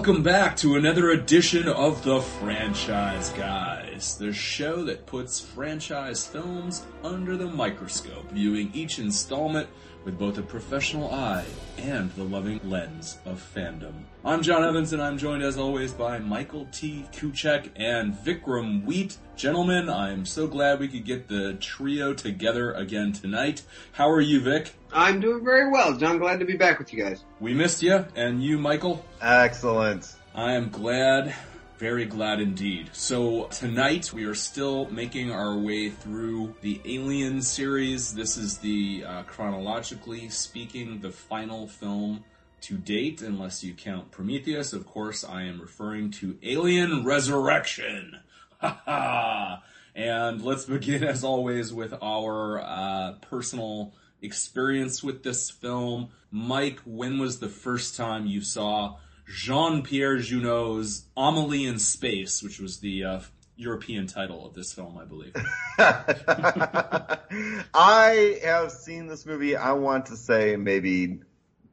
Welcome back to another edition of the Franchise Guys, the show that puts franchise films under the microscope, viewing each installment with both a professional eye and the loving lens of fandom. I'm John Evans and I'm joined as always by Michael T. Kuchek and Vikram Wheat. Gentlemen, I'm so glad we could get the trio together again tonight. How are you, Vic? I'm doing very well, John. Glad to be back with you guys. We missed you, and you, Michael? Excellent. I am glad, very glad indeed. So tonight we are still making our way through the Alien series. This is the, uh, chronologically speaking, the final film to date, unless you count Prometheus. Of course, I am referring to Alien Resurrection. Ha ha! And let's begin as always with our, uh, personal experience with this film. Mike, when was the first time you saw Jean-Pierre Jeunet's Amelie in Space, which was the uh, European title of this film, I believe. I have seen this movie, I want to say maybe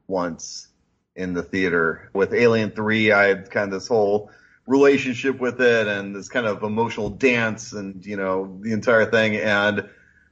once in the theater. With Alien 3, I had kind of this whole relationship with it and this kind of emotional dance and, you know, the entire thing. And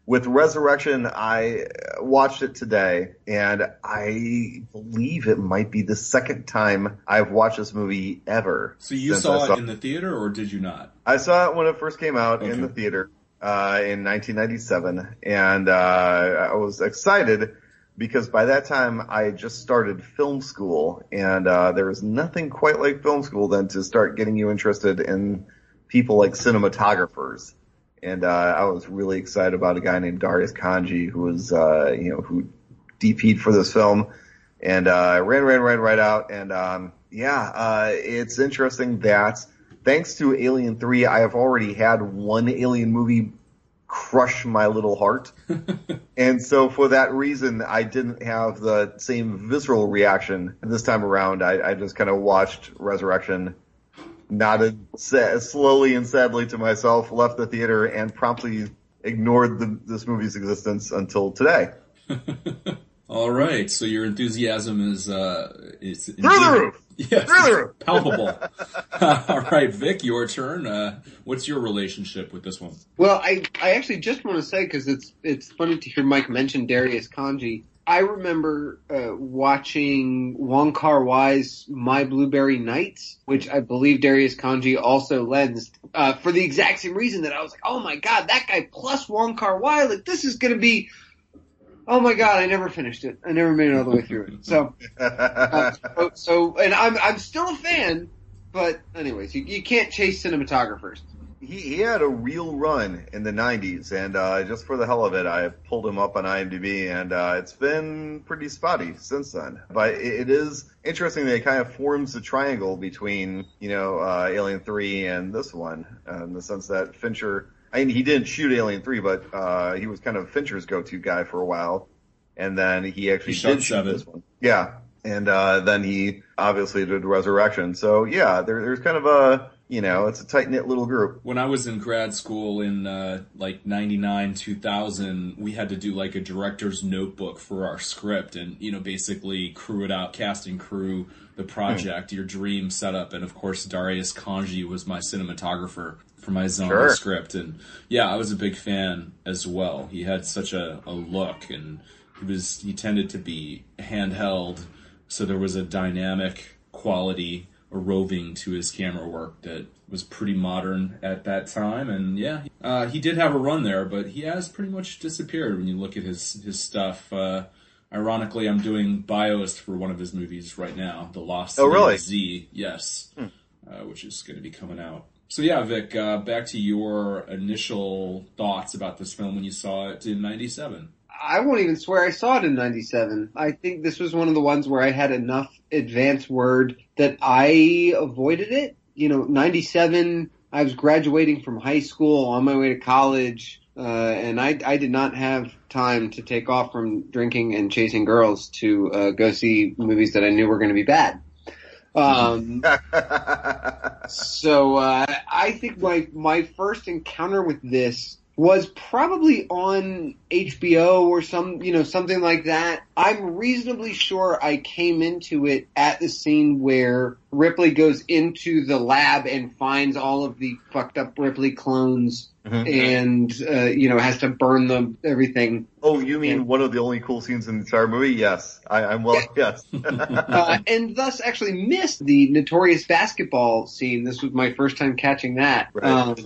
with Resurrection, I watched it today and I believe it might be the second time I've watched this movie ever. So you saw, saw, it in the theater or did you not? I saw it when it first came out okay. in the theater, uh, in 1997 and, uh, I was excited because by that time I just started film school and, uh, there was nothing quite like film school then to start getting you interested in people like cinematographers and uh, I was really excited about a guy named Darius Khondji who was uh, you know who DP'd for this film, and uh, ran ran ran right out, and um, yeah, uh, it's interesting that thanks to Alien Three, I have already had one Alien movie crush my little heart, and so for that reason, I didn't have the same visceral reaction this time around. I, I just kind of watched Resurrection nodded slowly and sadly to myself, left the theater, and promptly ignored the, this movie's existence until today. All right, so your enthusiasm is uh, is through the roof. Yes, through the roof. palpable. All right, Vic, your turn. Uh, what's your relationship with this one? Well, I I actually just want to say because it's it's funny to hear Mike mention Darius Khondji. I remember uh, watching Wong Kar Wai's My Blueberry Nights, which I believe Darius Khondji also lensed, uh, for the exact same reason that I was like, oh my god, that guy plus Wong Kar Wai, like this is gonna be, oh my god, I never finished it. I never made it all the way through it. So, uh, so, so, and I'm I'm still a fan, but anyways, you, you can't chase cinematographers he, he had a real run in the 90s, and uh, just for the hell of it, I pulled him up on IMDb, and uh, it's been pretty spotty since then. But it, it is interesting that it kind of forms a triangle between, you know, uh, Alien 3 and this one, uh, in the sense that Fincher, I mean, he didn't shoot Alien 3, but uh, he was kind of Fincher's go-to guy for a while, and then he actually he did shoot this one. Yeah, and uh, then he obviously did Resurrection. So yeah, there, there's kind of a you know, it's a tight knit little group. When I was in grad school in uh, like '99, 2000, we had to do like a director's notebook for our script, and you know, basically crew it out, casting crew the project, your dream setup, and of course, Darius Khondji was my cinematographer for my zombie sure. script, and yeah, I was a big fan as well. He had such a, a look, and he was he tended to be handheld, so there was a dynamic quality a roving to his camera work that was pretty modern at that time. And yeah, uh, he did have a run there, but he has pretty much disappeared when you look at his his stuff. Uh, ironically, I'm doing bios for one of his movies right now, The Lost oh, really? Z. Yes, hmm. uh, which is going to be coming out. So yeah, Vic, uh, back to your initial thoughts about this film when you saw it in '97. I won't even swear I saw it in 97. I think this was one of the ones where I had enough advance word that I avoided it. You know, 97, I was graduating from high school on my way to college. Uh, and I, I did not have time to take off from drinking and chasing girls to uh, go see movies that I knew were going to be bad. Um, so uh, I think my my first encounter with this was probably on HBO or some, you know, something like that. I'm reasonably sure I came into it at the scene where Ripley goes into the lab and finds all of the fucked up Ripley clones mm-hmm. and, uh, you know, has to burn them, everything. Oh, you mean and, one of the only cool scenes in the entire movie? Yes. I, am well, yes. uh, and thus actually missed the notorious basketball scene. This was my first time catching that. Right. Um,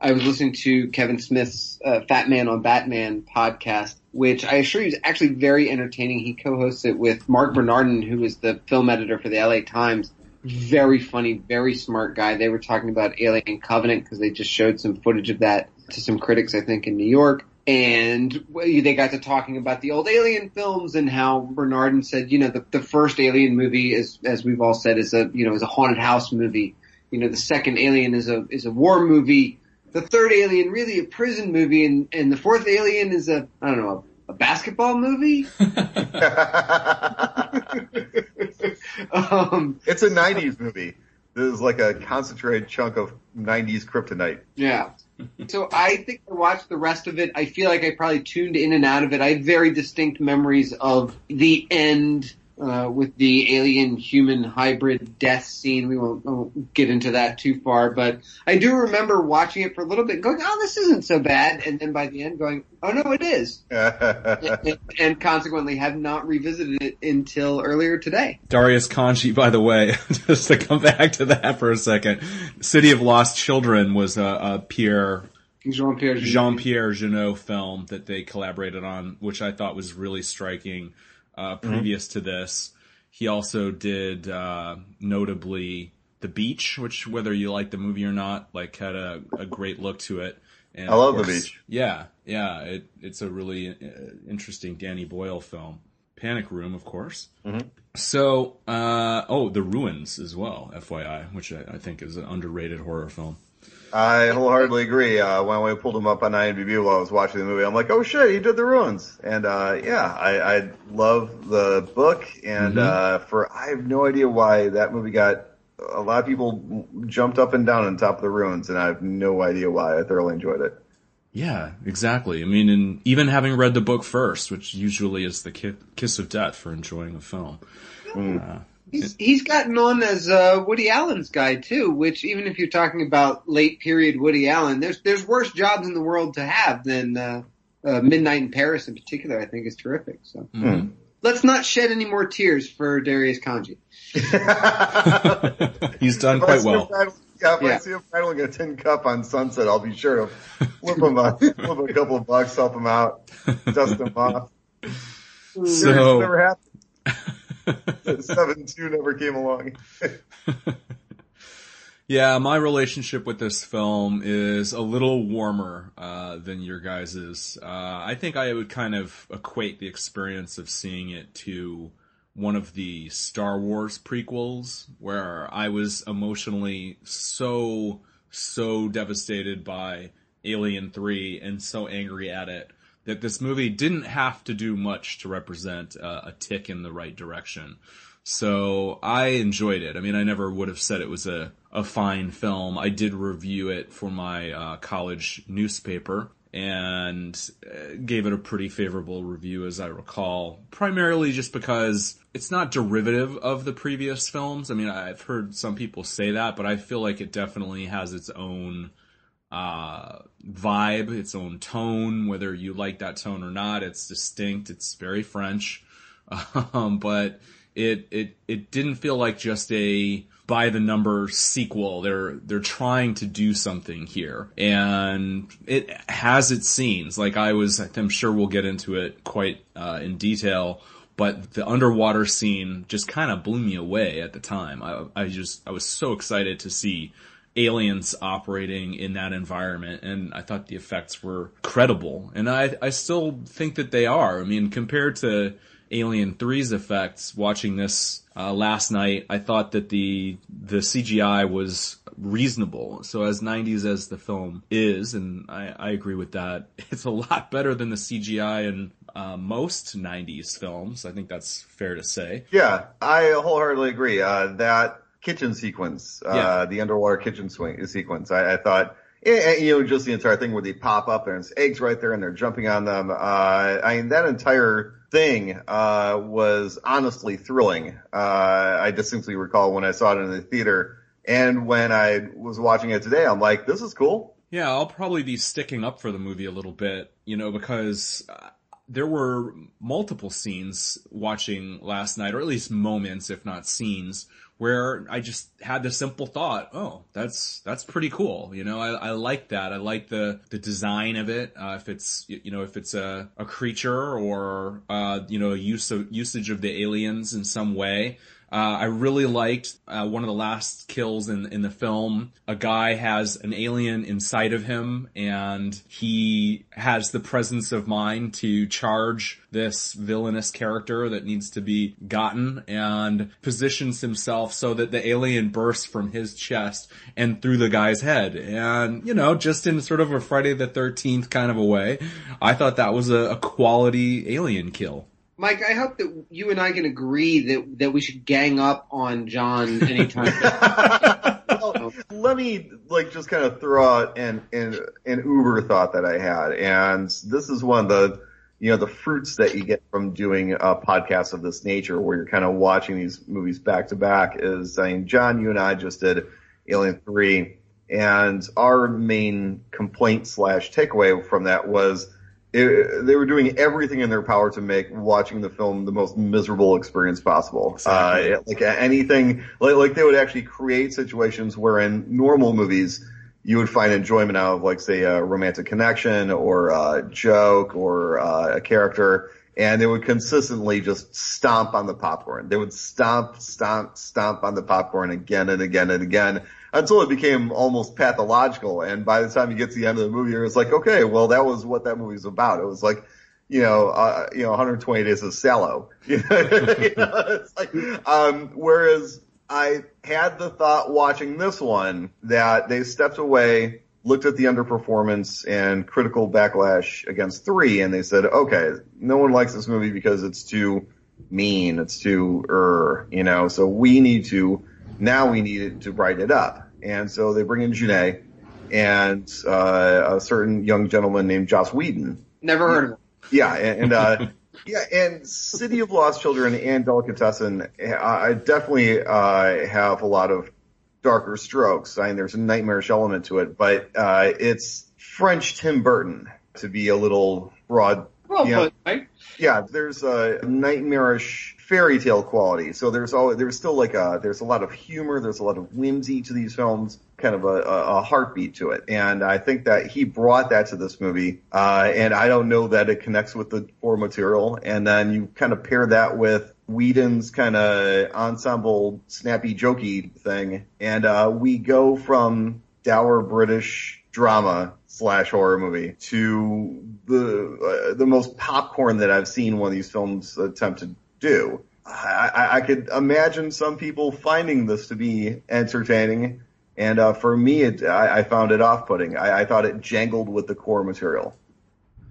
I was listening to Kevin Smith's uh, Fat Man on Batman podcast, which I assure you is actually very entertaining. He co-hosts it with Marc Bernardin, who is the film editor for the LA Times. Very funny, very smart guy. They were talking about Alien Covenant because they just showed some footage of that to some critics, I think, in New York. And they got to talking about the old Alien films and how Bernardin said, you know, the, the first Alien movie is, as we've all said, is a, you know, is a haunted house movie. You know, the second Alien is a, is a war movie the third Alien really a prison movie, and, and the fourth Alien is a I don't know a, a basketball movie. um, it's a '90s movie. This is like a concentrated chunk of '90s kryptonite. Yeah. So I think I watched the rest of it. I feel like I probably tuned in and out of it. I have very distinct memories of the end uh, with the alien human hybrid death scene. We won't, won't, get into that too far, but I do remember watching it for a little bit, going, "Oh, this isn't so bad," and then by the end, going, "Oh no, it is," and, and, consequently have not revisited it until earlier today. Darius Khondji, by the way, just to come back to that for a second, City of Lost Children was a, a Pierre. Jean-Pierre Jean-Pierre Jeunet film that they collaborated on, which I thought was really striking uh, mm-hmm. previous mm-hmm. to this. He also did uh, notably The Beach, which whether you like the movie or not, like had a, a great look to it. And I love course, The Beach. Yeah, yeah, it, it's a really uh, interesting Danny Boyle film. Panic Room, of course. Mm-hmm. So, uh, oh, The Ruins as well, FYI, which I, I think is an underrated horror film. I wholeheartedly agree. Uh, when we pulled him up on IMDb while I was watching the movie, I'm like, oh shit, he did the ruins. And, uh, yeah, I, I love the book and, mm-hmm. uh, for, I have no idea why that movie got, a lot of people jumped up and down on top of the ruins and I have no idea why. I thoroughly enjoyed it. Yeah, exactly. I mean, and even having read the book first, which usually is the kiss of death for enjoying a film. Mm. He's he's gotten on as uh, Woody Allen's guy too, which even if you're talking about late period Woody Allen, there's there's worse jobs in the world to have than uh, uh, Midnight in Paris in particular. I think is terrific. So mm. let's not shed any more tears for Darius Khondji. he's done quite well. yeah, if yeah. I see him rattling a tin cup on Sunset, I'll be sure to flip him a, flip a couple of bucks, help him out, dust him off. So, never happened. Seven two never came along. yeah, my relationship with this film is a little warmer uh, than your guys's. Uh, I think I would kind of equate the experience of seeing it to one of the Star Wars prequels, where I was emotionally so so devastated by Alien Three and so angry at it that this movie didn't have to do much to represent uh, a tick in the right direction. So I enjoyed it. I mean, I never would have said it was a, a fine film. I did review it for my uh, college newspaper and uh, gave it a pretty favorable review as I recall, primarily just because it's not derivative of the previous films. I mean, I've heard some people say that, but I feel like it definitely has its own uh, vibe, its own tone, whether you like that tone or not. It's distinct. It's very French. Um, but it, it, it didn't feel like just a by the number sequel. They're, they're trying to do something here and it has its scenes. Like I was, I'm sure we'll get into it quite, uh, in detail but the underwater scene just kind of blew me away at the time. I, I just, I was so excited to see aliens operating in that environment and I thought the effects were credible and I, I still think that they are. I mean, compared to Alien 3's effects, watching this uh, last night, I thought that the the CGI was reasonable. So as 90s as the film is, and I, I agree with that, it's a lot better than the CGI in uh, most 90s films. I think that's fair to say. Yeah, I wholeheartedly agree. Uh, that kitchen sequence, uh, yeah. the underwater kitchen swing sequence. I, I, thought and, and, you know, just the entire thing where they pop up and there's eggs right there and they're jumping on them. Uh, I mean, that entire thing, uh, was honestly thrilling. Uh, I distinctly recall when I saw it in the theater and when I was watching it today, I'm like, this is cool. Yeah, I'll probably be sticking up for the movie a little bit, you know, because uh, there were multiple scenes watching last night, or at least moments, if not scenes, where I just had the simple thought, oh, that's, that's pretty cool. You know, I, I like that. I like the, the design of it. Uh, if it's, you know, if it's a, a creature or, uh, you know, use of, usage of the aliens in some way. Uh, I really liked uh, one of the last kills in in the film. A guy has an alien inside of him, and he has the presence of mind to charge this villainous character that needs to be gotten, and positions himself so that the alien bursts from his chest and through the guy's head. And you know, just in sort of a Friday the Thirteenth kind of a way, I thought that was a, a quality alien kill. Mike, I hope that you and I can agree that that we should gang up on John anytime. well, let me like just kind of throw out an, an an Uber thought that I had, and this is one of the you know the fruits that you get from doing a podcast of this nature, where you're kind of watching these movies back to back. Is saying, John, you and I just did Alien Three, and our main complaint slash takeaway from that was it, they were doing everything in their power to make watching the film the most miserable experience possible. Exactly. Uh, like anything, like, like they would actually create situations where in normal movies you would find enjoyment out of, like, say, a romantic connection or a joke or uh, a character, and they would consistently just stomp on the popcorn. They would stomp, stomp, stomp on the popcorn again and again and again until it became almost pathological. And by the time you get to the end of the movie, it's like, okay, well, that was what that movie was about. It was like, you know, uh, you know, 120 days of Salò. you know, like, um, whereas I had the thought watching this one that they stepped away, looked at the underperformance and critical backlash against three, and they said, okay, no one likes this movie because it's too mean, it's too er, you know, so we need to now we needed to write it up. And so they bring in Jeunet and uh, a certain young gentleman named Joss Whedon. Never heard of him. Yeah, and, and uh, yeah, and City of Lost Children and Delicatessen, I definitely uh, have a lot of darker strokes. I mean, there's a nightmarish element to it, but uh, it's French Tim Burton to be a little broad. Well you know, put, right? Yeah, there's a nightmarish fairy tale quality. So there's all there's still like a there's a lot of humor, there's a lot of whimsy to these films, kind of a, a heartbeat to it. And I think that he brought that to this movie. Uh, and I don't know that it connects with the core material. And then you kind of pair that with Whedon's kind of ensemble snappy jokey thing, and uh, we go from dour British drama slash horror movie to the uh, the most popcorn that I've seen one of these films attempt to do. I, I could imagine some people finding this to be entertaining, and uh, for me, it, I, I, found it off-putting. I, I thought it jangled with the core material.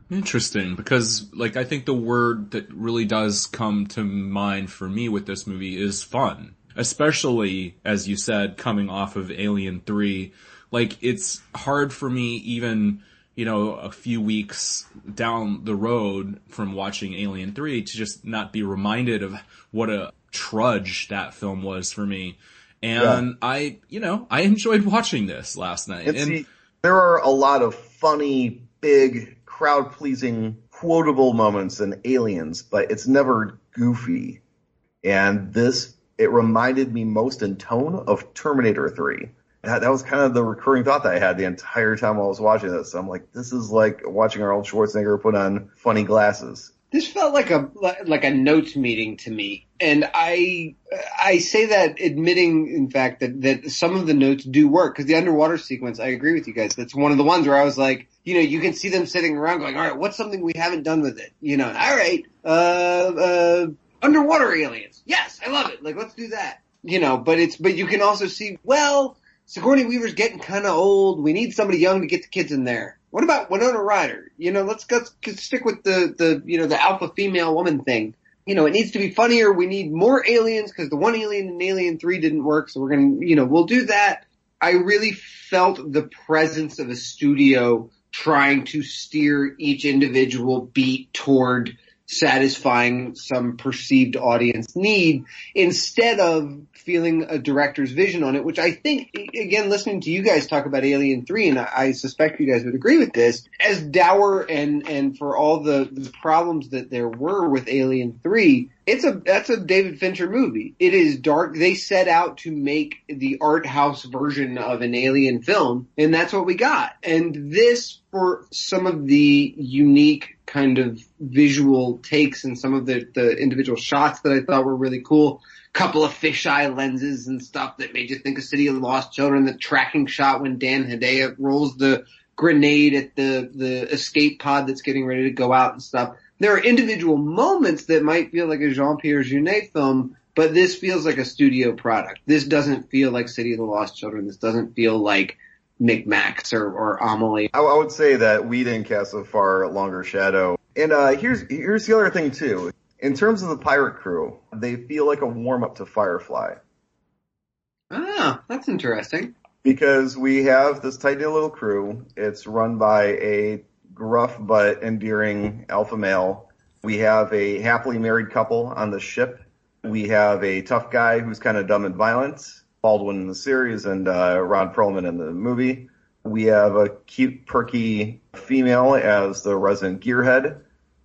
Interesting, because like I think the word that really does come to mind for me with this movie is fun, especially as you said, coming off of Alien Three. Like it's hard for me even you know, a few weeks down the road from watching Alien 3 to just not be reminded of what a trudge that film was for me. And yeah. I, you know, I enjoyed watching this last night. And, and see, there are a lot of funny, big, crowd pleasing, quotable moments in Aliens, but it's never goofy. And this, it reminded me most in tone of Terminator 3 that, that was kind of the recurring thought that I had the entire time while I was watching this. I'm like, this is like watching Arnold Schwarzenegger put on funny glasses. This felt like a like a notes meeting to me, and I I say that admitting, in fact, that that some of the notes do work because the underwater sequence. I agree with you guys. That's one of the ones where I was like, you know, you can see them sitting around going, all right, what's something we haven't done with it? You know, all right, uh, uh, underwater aliens. Yes, I love it. Like, let's do that. You know, but it's but you can also see well Sigourney Weaver's getting kind of old. We need somebody young to get the kids in there. What about Winona Ryder? You know, let's, let's stick with the, the, you know, the alpha female woman thing. You know, it needs to be funnier. We need more aliens because the one alien in Alien 3 didn't work. So we're to, you know, we'll do that. I really felt the presence of a studio trying to steer each individual beat toward satisfying some perceived audience need instead of feeling a director's vision on it, which I think, again, listening to you guys talk about Alien 3, and I, suspect you guys would agree with this, as dour and, and for all the, the problems that there were with Alien 3, it's a that's a David Fincher movie. It is dark. They set out to make the art house version of an alien film, and that's what we got. And this, for some of the unique kind of visual takes and some of the the individual shots that I thought were really cool. Couple of fisheye lenses and stuff that made you think of City of Lost Children. The tracking shot when Dan Hedaya rolls the grenade at the the escape pod that's getting ready to go out and stuff there are individual moments that might feel like a Jean-Pierre Jeunet film, but this feels like a studio product. This doesn't feel like City of the Lost Children. This doesn't feel like Micmacs or, or Amelie. I, I would say that Whedon casts a far longer shadow. And uh, here's here's the other thing too. In terms of the pirate crew, they feel like a warm up to Firefly. Ah, that's interesting. Because we have this tight knit little crew. It's run by a gruff but endearing alpha male. We have a happily married couple on the ship. We have a tough guy who's kind of dumb and violent, Baldwin in the series and uh, Ron Perlman in the movie. We have a cute, perky female as the resident gearhead,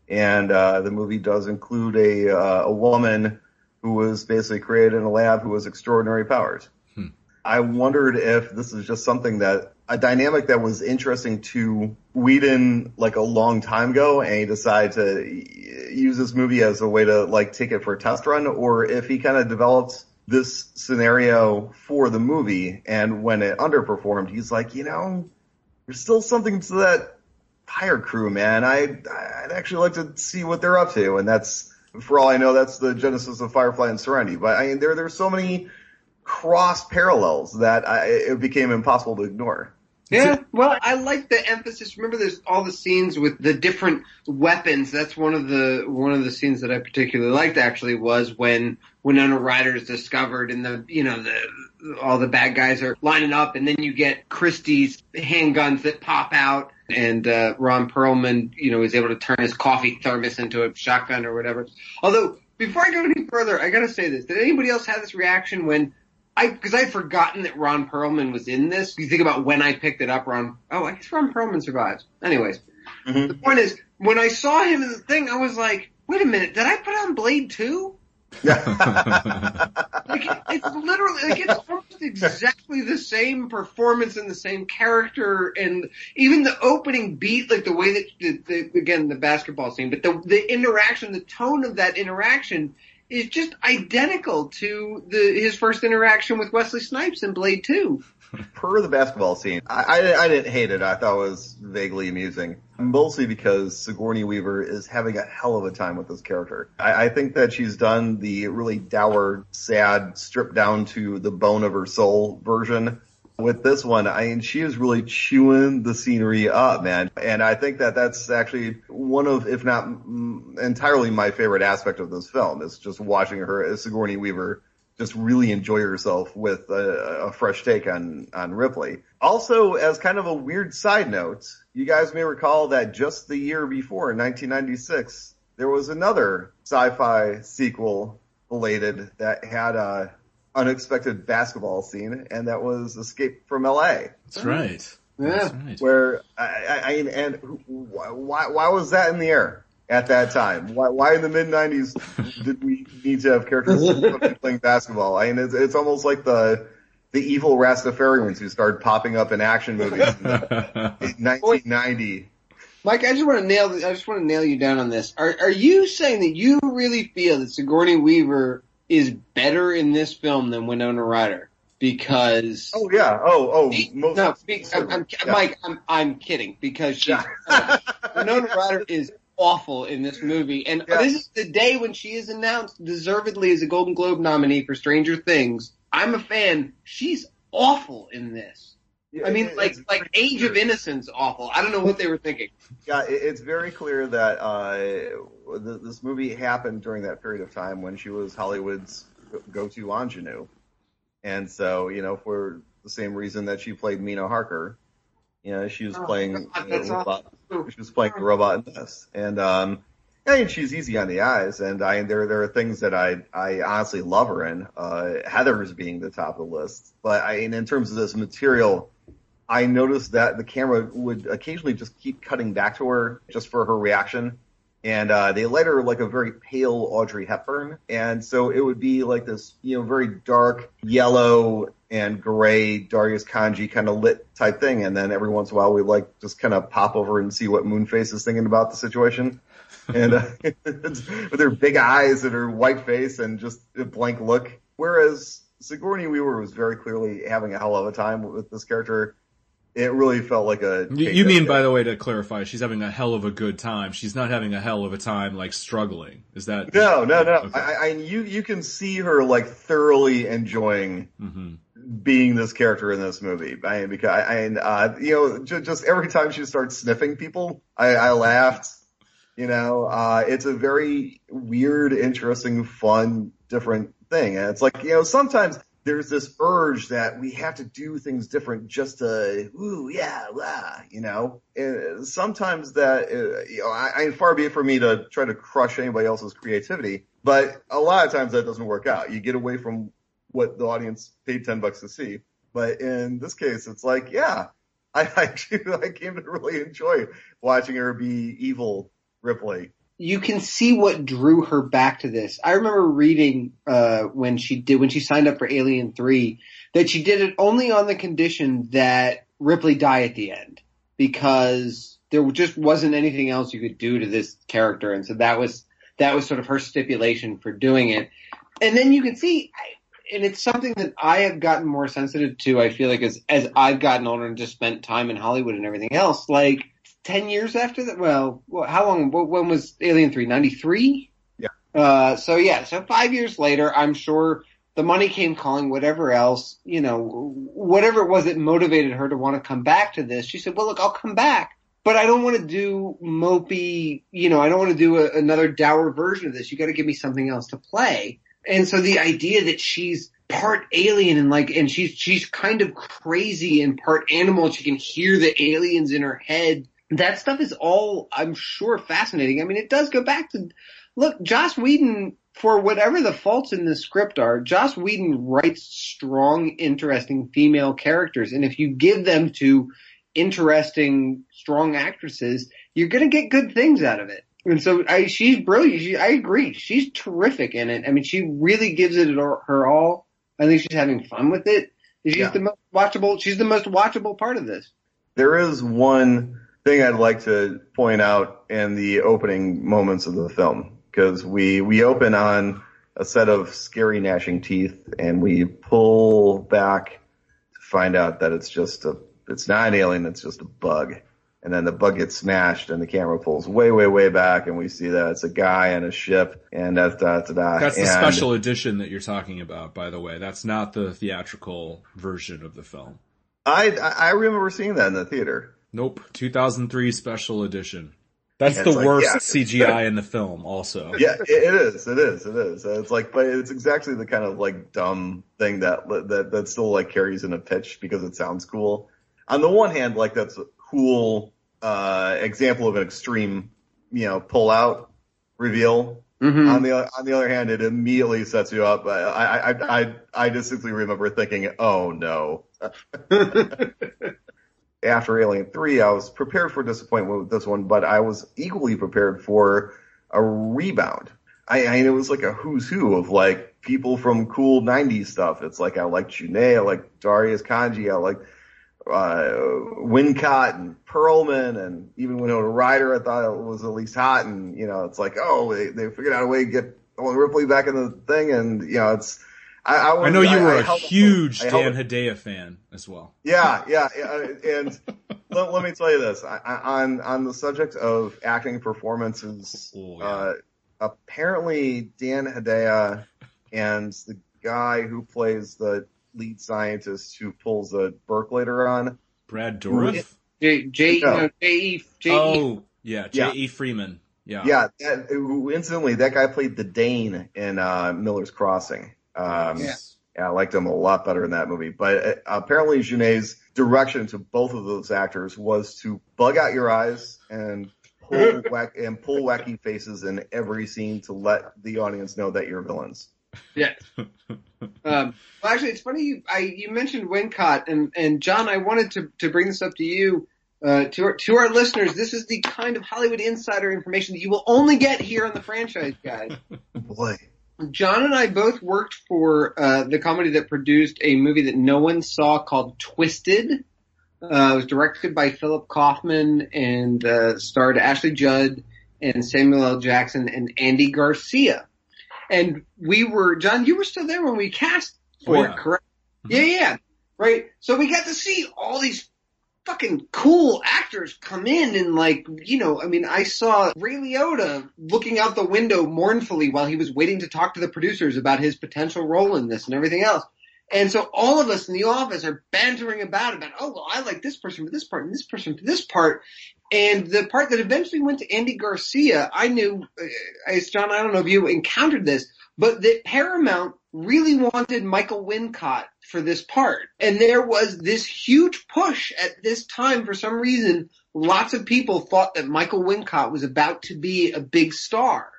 and uh, the movie does include a uh, a woman who was basically created in a lab who has extraordinary powers. Hmm. I wondered if this is just something that a dynamic that was interesting to Whedon like a long time ago, and he decided to use this movie as a way to like take it for a test run, or if he kind of developed this scenario for the movie, and when it underperformed, he's like, you know, there's still something to that fire crew, man. I I'd actually like to see what they're up to, and that's for all I know, that's the genesis of Firefly and Serenity. But I mean, there there's so many cross parallels that I, it became impossible to ignore. Yeah, well, I like the emphasis. Remember, there's all the scenes with the different weapons. That's one of the one of the scenes that I particularly liked. Actually, was when Winona Ryder is discovered, and the you know the all the bad guys are lining up, and then you get Christie's handguns that pop out, and uh, Ron Perlman, you know, is able to turn his coffee thermos into a shotgun or whatever. Although, before I go any further, I gotta say this: Did anybody else have this reaction when I because I'd forgotten that Ron Perlman was in this. You think about when I picked it up, Ron. Oh, I guess Ron Perlman survives. Anyways, mm-hmm. the point is, when I saw him in the thing, I was like, wait a minute, did I put on Blade Two? like it's literally like it's almost exactly the same performance and the same character and even the opening beat like the way that the, the, again the basketball scene but the the interaction the tone of that interaction is just identical to the his first interaction with Wesley Snipes in Blade Two. Per the basketball scene, I, I, I, didn't hate it. I thought it was vaguely amusing, mostly because Sigourney Weaver is having a hell of a time with this character. I, I think that she's done the really dour, sad, stripped down to the bone of her soul version with this one, I mean, she is really chewing the scenery up, man. And I think that that's actually one of, if not entirely my favorite aspect of this film is just watching her Sigourney Weaver just really enjoy herself with a, a, fresh take on, on Ripley. Also, as kind of a weird side note, you guys may recall that just the year before, in 1996, there was another sci-fi sequel related that had a unexpected basketball scene, and that was Escape from L.A. That's right. Yeah. That's right. Where I, I, and why why was that in the air at that time? Why why in the mid '90s did we need to have characters playing basketball? I mean, it's, it's almost like the the evil Rastafarians who started popping up in action movies in, in 1990. Mike, I just want to nail. I just want to nail you down on this. Are are you saying that you really feel that Sigourney Weaver is better in this film than Winona Ryder because. Oh yeah. Oh oh. Most, no, I'm, I'm, yeah. Mike, I'm I'm kidding because she's uh, Winona Ryder is awful in this movie, and yeah. this is the day when she is announced deservedly as a Golden Globe nominee for Stranger Things. I'm a fan. She's awful in this. I mean, like like Age of Innocence, awful. I don't know what they were thinking. Yeah, it's very clear that uh, this movie happened during that period of time when she was Hollywood's go-to ingenue, and so you know, for the same reason that she played Mina Harker. You know, she was Oh, playing God, the that's robot. awesome. She was playing the robot in this, and um, I mean, she's easy on the eyes, and I there there are things that I I honestly love her in. Uh, Heathers being the top of the list, but I in terms of this material, I noticed that the camera would occasionally just keep cutting back to her just for her reaction. And uh, they let her like a very pale Audrey Hepburn, and so it would be like this, you know, very dark yellow and gray Darius Khondji kind of lit type thing. And then every once in a while, we like just kind of pop over and see what Moonface is thinking about the situation. and uh, with her big eyes and her white face and just a blank look. Whereas Sigourney Weaver was very clearly having a hell of a time with this character. It really felt like a. You, mean, by the way, to clarify, she's having a hell of a good time. She's not having a hell of a time, like struggling. Is that? No, no, no. Okay. I, I, you, you can see her like thoroughly enjoying hmm being this character in this movie. I mean, because I, and uh, you know, just, just every time she starts sniffing people, I, I laughed. You know, uh, it's a very weird, interesting, fun, different thing, and it's like you know, sometimes there's this urge that we have to do things different just to, ooh, yeah, blah, you know. And sometimes that, uh, you know, I, I far be it for me to try to crush anybody else's creativity, but a lot of times that doesn't work out. You get away from what the audience paid 10 bucks to see. But in this case, it's like, yeah, I actually, I came to really enjoy watching her be evil Ripley. You can see what drew her back to this. I remember reading uh, when she did when she signed up for Alien Three that she did it only on the condition that Ripley die at the end because there just wasn't anything else you could do to this character, and so that was that was sort of her stipulation for doing it. And then you can see, and it's something that I have gotten more sensitive to. I feel like as as I've gotten older and just spent time in Hollywood and everything else, like. 10 years after that? Well, how long, when was Alien 3? 93? Yeah. Uh, so yeah, so five years later, I'm sure the money came calling, whatever else, you know, whatever it was that motivated her to want to come back to this. She said, well, look, I'll come back, but I don't want to do mopey, you know, I don't want to do a, another dour version of this. You got to give me something else to play. And so the idea that she's part alien and like, and she's, she's kind of crazy and part animal. She can hear the aliens in her head. That stuff is all, I'm sure, fascinating. I mean, it does go back to, look, Joss Whedon, for whatever the faults in the script are, Joss Whedon writes strong, interesting female characters. And if you give them to interesting, strong actresses, you're going to get good things out of it. And so I, she's brilliant. She, I agree. She's terrific in it. I mean, she really gives it her all. I think she's having fun with it. She's Yeah. the most watchable. She's the most watchable part of this. There is one thing I'd like to point out in the opening moments of the film because we we open on a set of scary gnashing teeth and we pull back to find out that it's just a it's not an alien it's just a bug and then the bug gets smashed and the camera pulls way way way back and we see that it's a guy on a ship and da da da da That's the and special edition that you're talking about, by the way. That's not the theatrical version of the film. I I I remember seeing that in the theater Nope, 2003 special edition. That's It's the like, worst yeah. CGI in the film, also. yeah, it, it is. It is. It is. It's like, but it's exactly the kind of like dumb thing that that that still like carries in a pitch because it sounds cool. On the one hand, like that's a cool uh, example of an extreme, you know, pull out reveal. Mm-hmm. On the on the other hand, it immediately sets you up. I I I I, I distinctly remember thinking, oh no. After Alien Three, I was prepared for disappointment with this one, but I was equally prepared for a rebound. I, I it was like a who's who of like people from cool '90s stuff. It's like I like Jeunet, I like Darius Khondji, I like uh, Wincott and Perlman, and even Winona Ryder. I thought it was at least hot, and you know, it's like oh, they they figured out a way to get Owen Ripley back in the thing, and you know, it's. I, I, was, I know you were I a huge I Dan Hedaya fan as well. yeah, yeah, yeah, and let, let me tell you this: I, I, on on the subject of acting performances, Oh, yeah. uh, apparently Dan Hedaya and the guy who plays the lead scientist who pulls the Burklater on, Brad Dourif? J J No. no, J E J E. Oh, yeah, Yeah. J.E. Freeman. Yeah. yeah, that, who incidentally that guy played the Dane in uh, Miller's Crossing. Um, Yeah. Yeah, I liked him a lot better in that movie. But uh, apparently, Jeunet's direction to both of those actors was to bug out your eyes and pull whack and pull wacky faces in every scene to let the audience know that you're villains. Yeah. um, well, actually, it's funny you I, you mentioned Wincott and and John. I wanted to to bring this up to you. Uh, to our, to our listeners, this is the kind of Hollywood insider information that you will only get here on the franchise guys. Boy, John and I both worked for uh, the comedy that produced a movie that no one saw called Twisted. Uh, it was directed by Philip Kaufman and uh, starred Ashley Judd and Samuel L. Jackson and Andy Garcia. And we were, John, you were still there when we cast for Oh, yeah. it, correct? Yeah, yeah, right. So we got to see all these fucking cool actors come in and like, you know, I mean, I saw Ray Liotta looking out the window mournfully while he was waiting to talk to the producers about his potential role in this and everything else. And so all of us in the office are bantering about about, oh, well, I like this person for this part and this person for this part. And the part that eventually went to Andy Garcia, I knew, uh, as John, I don't know if you encountered this, but that Paramount really wanted Michael Wincott for this part. And there was this huge push at this time for some reason. Lots of people thought that Michael Wincott was about to be a big star.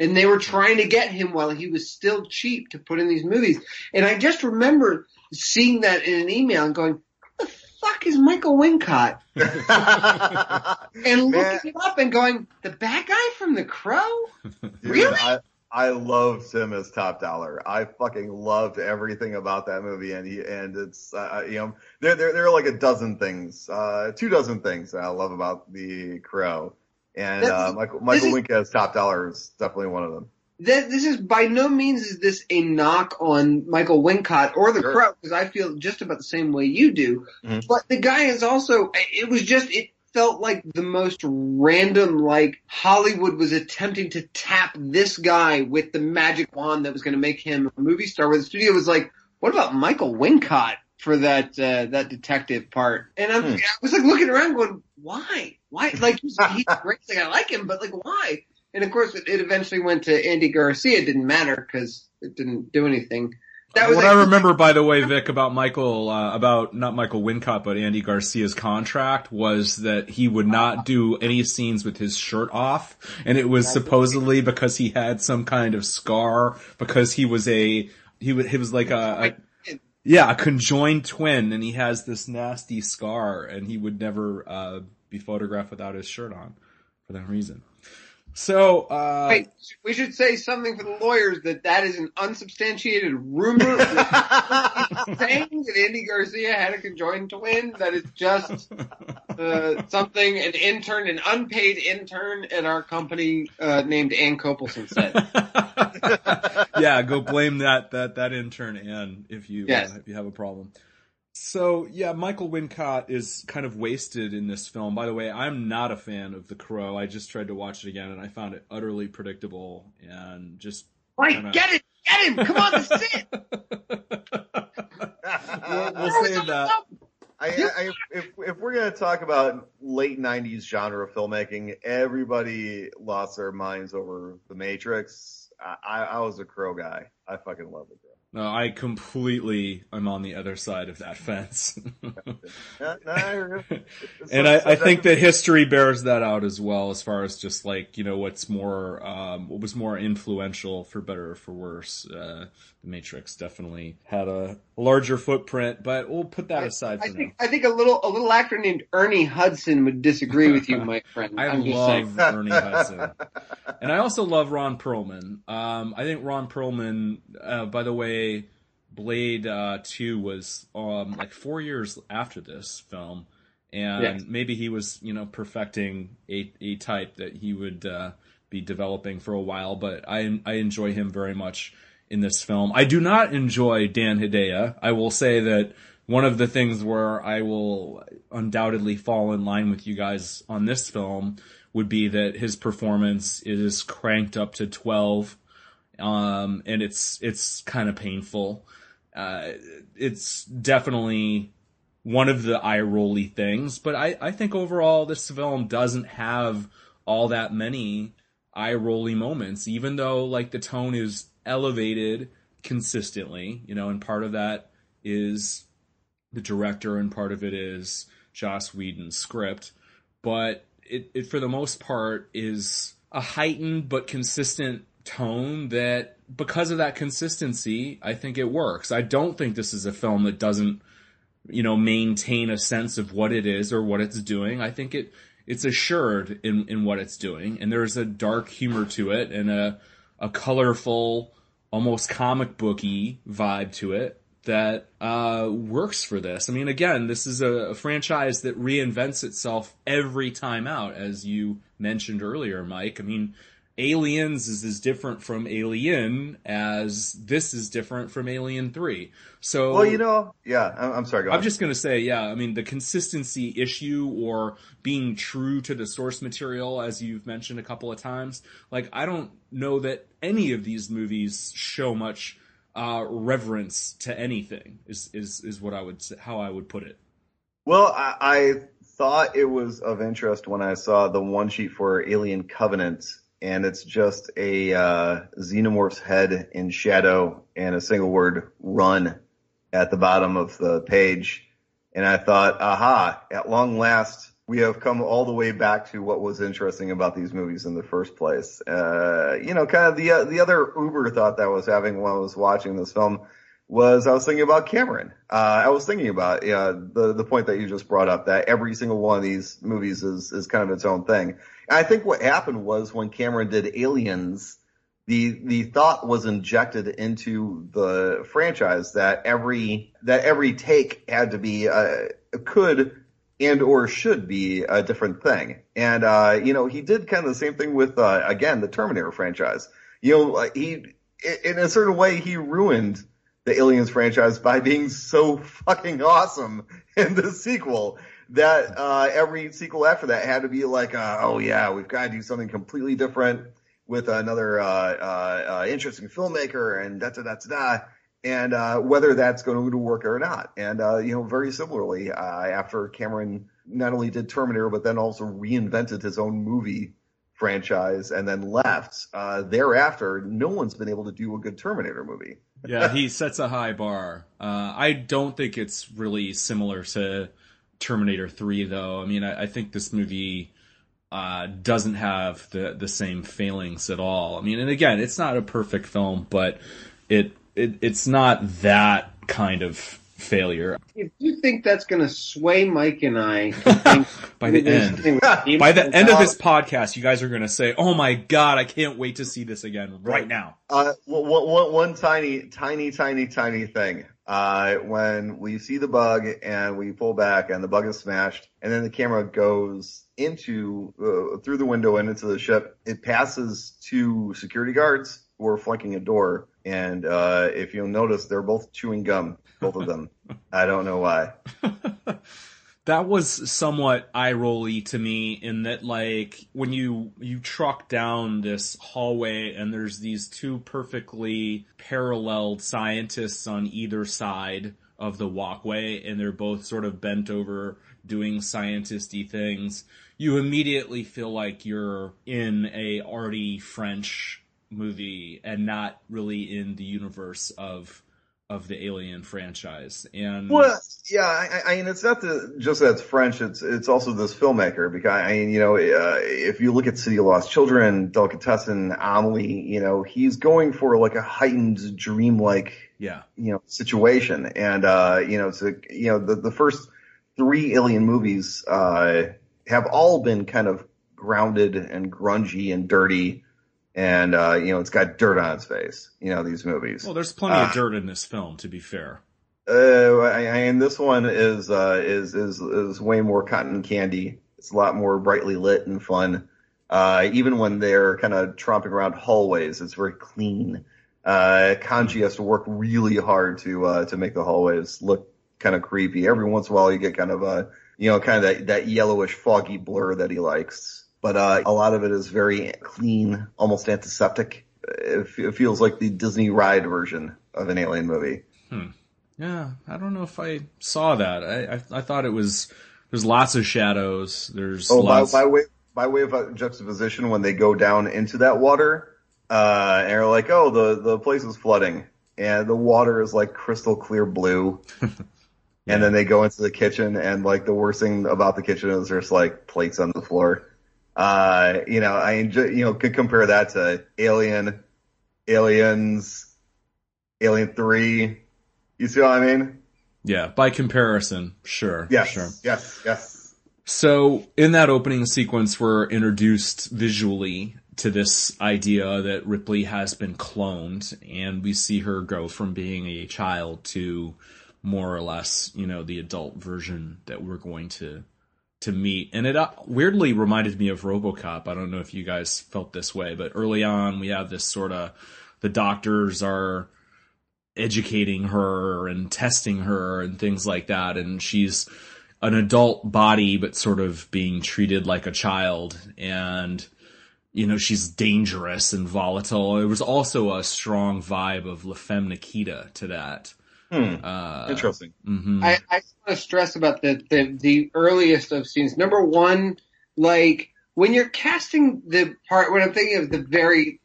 And they were trying to get him while he was still cheap to put in these movies. And I just remember seeing that in an email and going, who the fuck is Michael Wincott? And looking Man. it up and going, the bad guy from The Crow? Dude, Really? I, I loved him as Top Dollar. I fucking loved everything about that movie, and he and it's uh, you know there there there are like a dozen things, uh, two dozen things that I love about the Crow, and uh, Michael Michael is- as Top Dollar is definitely one of them. That this is by no means is this a knock on Michael Wincott or the Sure. Crow because I feel just about the same way you do. Mhm. But the guy is also it was just it felt like the most random like Hollywood was attempting to tap this guy with the magic wand that was going to make him a movie star where the studio was like what about Michael Wincott for that uh, that detective part and I'm, Hmm. I was like looking around going why why like he's, he's great like I like him but like why and of course, it, it eventually went to Andy Garcia. It didn't matter because it didn't do anything. That was what I remember, by the way, Vic, about Michael, uh, about not Michael Wincott, but Andy Garcia's contract was that he would not do any scenes with his shirt off, and it was supposedly because he had some kind of scar because he was a he was he was like a, a yeah a conjoined twin, and he has this nasty scar, and he would never uh, be photographed without his shirt on for that reason. So, uh, Wait, we should say something for the lawyers that that is an unsubstantiated rumor. saying that Andy Garcia had a conjoined twin. That is just uh, something an intern, an unpaid intern at our company uh, named Ann Copelson said. yeah, go blame that that that intern Ann if you Yes. if you have a problem. So yeah, Michael Wincott is kind of wasted in this film. By the way, I'm not a fan of The Crow. I just tried to watch it again and I found it utterly predictable and just Like, Kinda- get it, get him! Come on, this is it. we'll, we'll save that. I, I, if if we're gonna talk about late '90s genre filmmaking, everybody lost their minds over The Matrix. I, I, I was a Crow guy. I fucking love The Crow. No, I completely am on the other side of that fence. Yeah, no, I hear you. It's and I, I think that history bears that out as well, as far as just like you know what's more, um, what was more influential for better or for worse. Uh, the Matrix definitely had a larger footprint, but we'll put that aside I for now. think I think a little a little actor named Ernie Hudson would disagree with you, my friend. I I'm love Ernie Hudson, and I also love Ron Perlman. Um, I think Ron Perlman, uh, by the way, Blade uh, Two was um, like four years after this film, and Yes. maybe he was you know perfecting a a type that he would uh, be developing for a while. But I I enjoy him very much in this film. I do not enjoy Dan Hedaya. I will say that one of the things where I will undoubtedly fall in line with you guys on this film would be that his performance is cranked up to 12 um, and it's it's kind of painful. Uh, it's definitely one of the eye rolly things, but I, I think overall this film doesn't have all that many eye rolly moments, even though like the tone is elevated consistently, you know, and part of that is the director and part of it is Joss Whedon's script, but it, it for the most part is a heightened but consistent tone that because of that consistency, I think it works. I don't think this is a film that doesn't, you know, maintain a sense of what it is or what it's doing. I think it it's assured in in what it's doing, and there's a dark humor to it and a a colorful, almost comic booky vibe to it that uh, works for this. I mean, again, this is a, a, franchise that reinvents itself every time out, as you mentioned earlier, Mike. I mean, Aliens is as different from Alien as this is different from Alien 3. So, well, you know, yeah, I'm, I'm sorry. I'm on. just going to say, yeah, I mean, the consistency issue or being true to the source material, as you've mentioned a couple of times, like, I don't know that any of these movies show much uh, reverence to anything is, is, is what I would say, how I would put it. Well, I, I thought it was of interest when I saw the one sheet for Alien Covenant and it's just a uh, xenomorph's head in shadow and a single word "run" at the bottom of the page. And I thought, aha! At long last, we have come all the way back to what was interesting about these movies in the first place. Uh, you know, kind of the uh, the other Uber thought that I was having while I was watching this film was I was thinking about Cameron. Uh, I was thinking about uh, the the point that you just brought up that every single one of these movies is is kind of its own thing. And I think what happened was when Cameron did Aliens, the the thought was injected into the franchise that every that every take had to be uh, could and or should be a different thing. And uh, you know he did kind of the same thing with uh, again the Terminator franchise. You know he in a certain way he ruined the Aliens franchise by being so fucking awesome in the sequel that uh, every sequel after that had to be like, uh, oh yeah, we've got to do something completely different with another uh, uh, interesting filmmaker and da da da da. And uh, whether that's going to work or not. And you know, very similarly, after Cameron not only did Terminator, but then also reinvented his own movie franchise and then left. thereafter, no one's been able to do a good Terminator movie yeah, he sets a high bar. Uh, I don't think it's really similar to Terminator 3, though. I mean, I, I think this movie uh, doesn't have the the same failings at all. I mean, and again, it's not a perfect film, but it, it it's not that kind of failure. If you think that's going to sway Mike and I, by the end, by the end of this podcast, you guys are going to say, "Oh my god, I can't wait to see this again right now." Uh, one, one, one tiny, tiny, tiny, tiny thing. Uh, when we see the bug and we pull back and the bug is smashed, and then the camera goes into uh, through the window and into the ship, it passes two security guards who are flanking a door. And uh, if you'll notice, they're both chewing gum both of them. I don't know why. that was somewhat eye rolly to me in that like when you you truck down this hallway and there's these two perfectly paralleled scientists on either side of the walkway and they're both sort of bent over doing scientisty things you immediately feel like you're in a arty french movie and not really in the universe of of the Alien franchise. And well, yeah, I, I mean, it's not the, just that it's French. It's it's also this filmmaker because I mean, you know, uh, if you look at City of Lost Children, Delicatessen, Amelie, you know, he's going for like a heightened, dreamlike, yeah, you know, situation. And uh, you know, it's a, you know, the the first three Alien movies uh, have all been kind of grounded and grungy and dirty and uh, you know it's got dirt on its face. You know these movies. Well, there's plenty uh, of dirt in this film, to be fair. Uh, and this one is uh, is is is way more cotton candy. It's a lot more brightly lit and fun. Uh, even when they're kind of tromping around hallways, it's very clean. Uh, Khondji has to work really hard to uh, to make the hallways look kind of creepy. Every once in a while, you get kind of a you know kind of that, that yellowish foggy blur that he likes but uh, a lot of it is very clean, almost antiseptic. It, it, feels like the Disney ride version of an alien movie. Hmm. Yeah, I don't know if I saw that. I I, I thought it was there's lots of shadows. There's oh lots... by, by way by way of juxtaposition when they go down into that water, uh, and they're like, oh the the place is flooding, and the water is like crystal clear blue. And then they go into the kitchen and like the worst thing about the kitchen is there's like plates on the floor. Uh, you know, I enjoy, you know, could compare that to Alien, Aliens, Alien 3. You see what I mean? Yeah, by comparison, sure. Yes, sure. yes, yes. So in that opening sequence, we're introduced visually to this idea that Ripley has been cloned, and we see her go from being a child to more or less, you know, the adult version that we're going to to meet. And it uh, weirdly reminded me of RoboCop. I don't know if you guys felt this way, but early on we have this sort of the doctors are educating her and testing her and things like that, and she's an adult body but sort of being treated like a child and you know, she's dangerous and volatile. There was also a strong vibe of La Femme Nikita to that. Hmm. Uh, Interesting. Mm-hmm. I, I want to stress about the, the, the earliest of scenes. Number one, like when you're casting the part, when I'm thinking of the very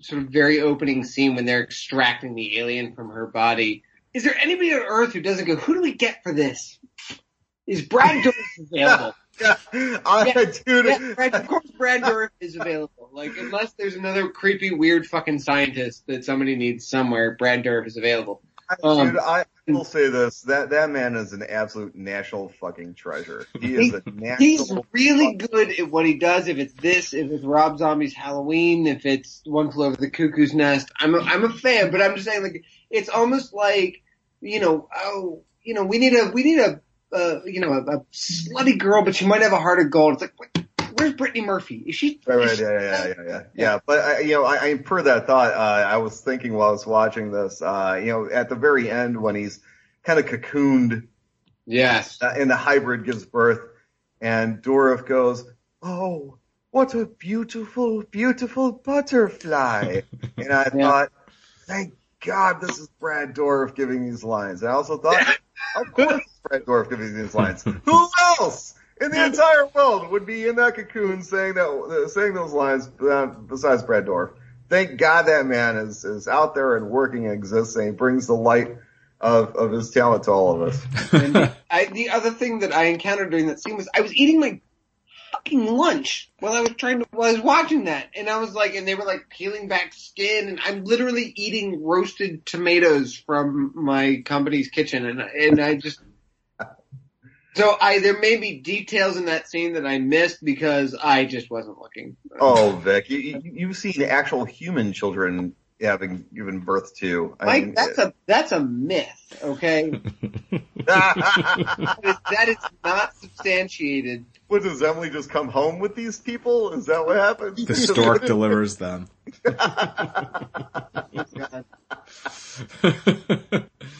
sort of very opening scene when they're extracting the alien from her body, is there anybody on Earth who doesn't go, who do we get for this? Is Brad Dourif available? yeah, I, Yeah, dude. Yeah, Brad, of course Brad Dourif is available. Like, unless there's another creepy, weird fucking scientist that somebody needs somewhere, Brad Dourif is available. Um, Dude, I will say this: that that man is an absolute national fucking treasure. He is a national. He's really good at what he does. If it's this, if it's Rob Zombie's Halloween, if it's One Flew Over the Cuckoo's Nest, I'm a, I'm a fan. But I'm just saying, like, it's almost like, you know, oh, you know, we need a we need a, uh, you know, a, a slutty girl, but she might have a heart of gold. It's like, where's Brittany Murphy? Is she? Right, is right, she- yeah, yeah, yeah, yeah, yeah. But I, you know, I, I per that thought, uh, I was thinking while I was watching this, uh, you know, at the very end when he's kind of cocooned Yes. uh, and the hybrid gives birth, and Dourif goes, "Oh, what a beautiful, beautiful butterfly!" and I Yeah. thought, "Thank God this is Brad Dourif giving these lines." I also thought, "Of course, it's Brad Dourif giving these lines. Who else in the entire world would be in that cocoon saying that, uh, saying those lines uh, besides Brad Dourif. Thank God that man is is out there and working and exists, and he brings the light of of his talent to all of us. And the, I, the other thing that I encountered during that scene was I was eating my fucking lunch while I was trying to while I was watching that, and I was like, and they were like peeling back skin, and I'm literally eating roasted tomatoes from my company's kitchen, and and I just. So I there may be details in that scene that I missed because I just wasn't looking. Oh, Vic, you, you, you've seen actual human children having given birth to. I Mike, mean, that's a that's a myth, okay? that, is, that is not substantiated. what does Emily just come home with these people? Is that what happens? The stork delivers them.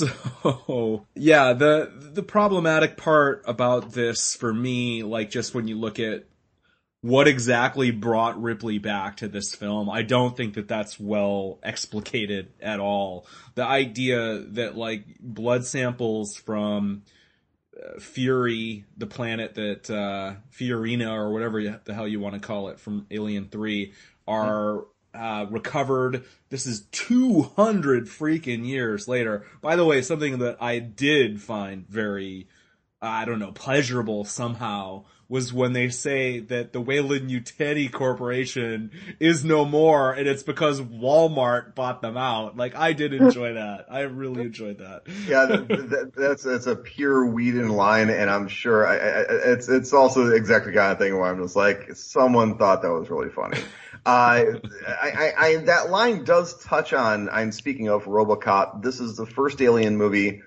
So yeah, the the problematic part about this for me, like just when you look at what exactly brought Ripley back to this film, I don't think that that's well explicated at all. The idea that like blood samples from uh, Fury, the planet that uh, Fiorina or whatever the hell you want to call it from Alien Three, are uh, recovered. This is 200 freaking years later. By the way, something that I did find very, I don't know, pleasurable somehow was when they say that the Weyland-Yutani Corporation is no more and it's because Walmart bought them out. Like, I did enjoy that. I really enjoyed that. yeah, that, that, that's that's a pure Whedon line, and I'm sure I, I, it's it's also the exact kind of thing where I'm just like, someone thought that was really funny. Uh, I, I, I that line does touch on. I'm speaking of RoboCop. This is the first Alien movie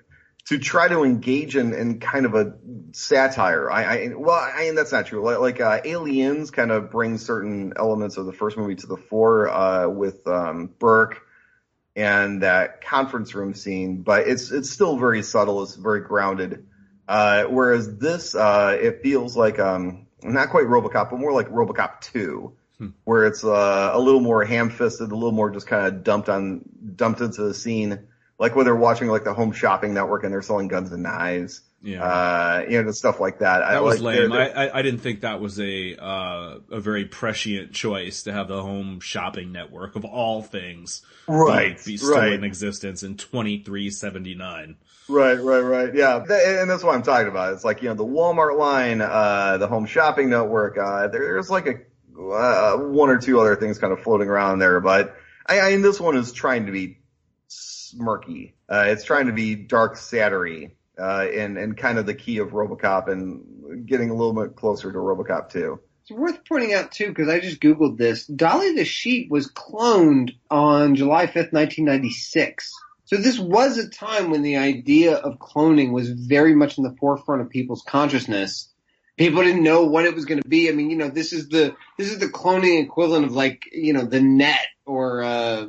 to try to engage in, in kind of a satire. I, I well, I mean that's not true. Like, like uh, Aliens kind of brings certain elements of the first movie to the fore uh, with um, Burke and that conference room scene, but it's it's still very subtle. It's very grounded. Uh, whereas this, uh, it feels like um, not quite RoboCop, but more like RoboCop Two, where it's uh, a little more ham-fisted, a little more just kind of dumped on dumped into the scene, like when they're watching like the Home Shopping Network and they're selling guns and knives. Yeah. Uh, you know, stuff like that. That I, was like, lame. They're, they're, I, I didn't think that was a, uh, a very prescient choice to have the home shopping network of all things. Right. Be still right. in existence in 2379. Right, right, right. Yeah. And that's what I'm talking about. It's like, you know, the Walmart line, uh, the home shopping network, uh, there's like a, uh, one or two other things kind of floating around there, but I, I mean, this one is trying to be smirky. Uh, it's trying to be dark satire uh, and and kind of the key of RoboCop and getting a little bit closer to RoboCop 2. It's worth pointing out too because I just googled this. Dolly the sheep was cloned on July 5th, 1996. So this was a time when the idea of cloning was very much in the forefront of people's consciousness. People didn't know what it was going to be. I mean, you know, this is the this is the cloning equivalent of like, you know, the net or uh,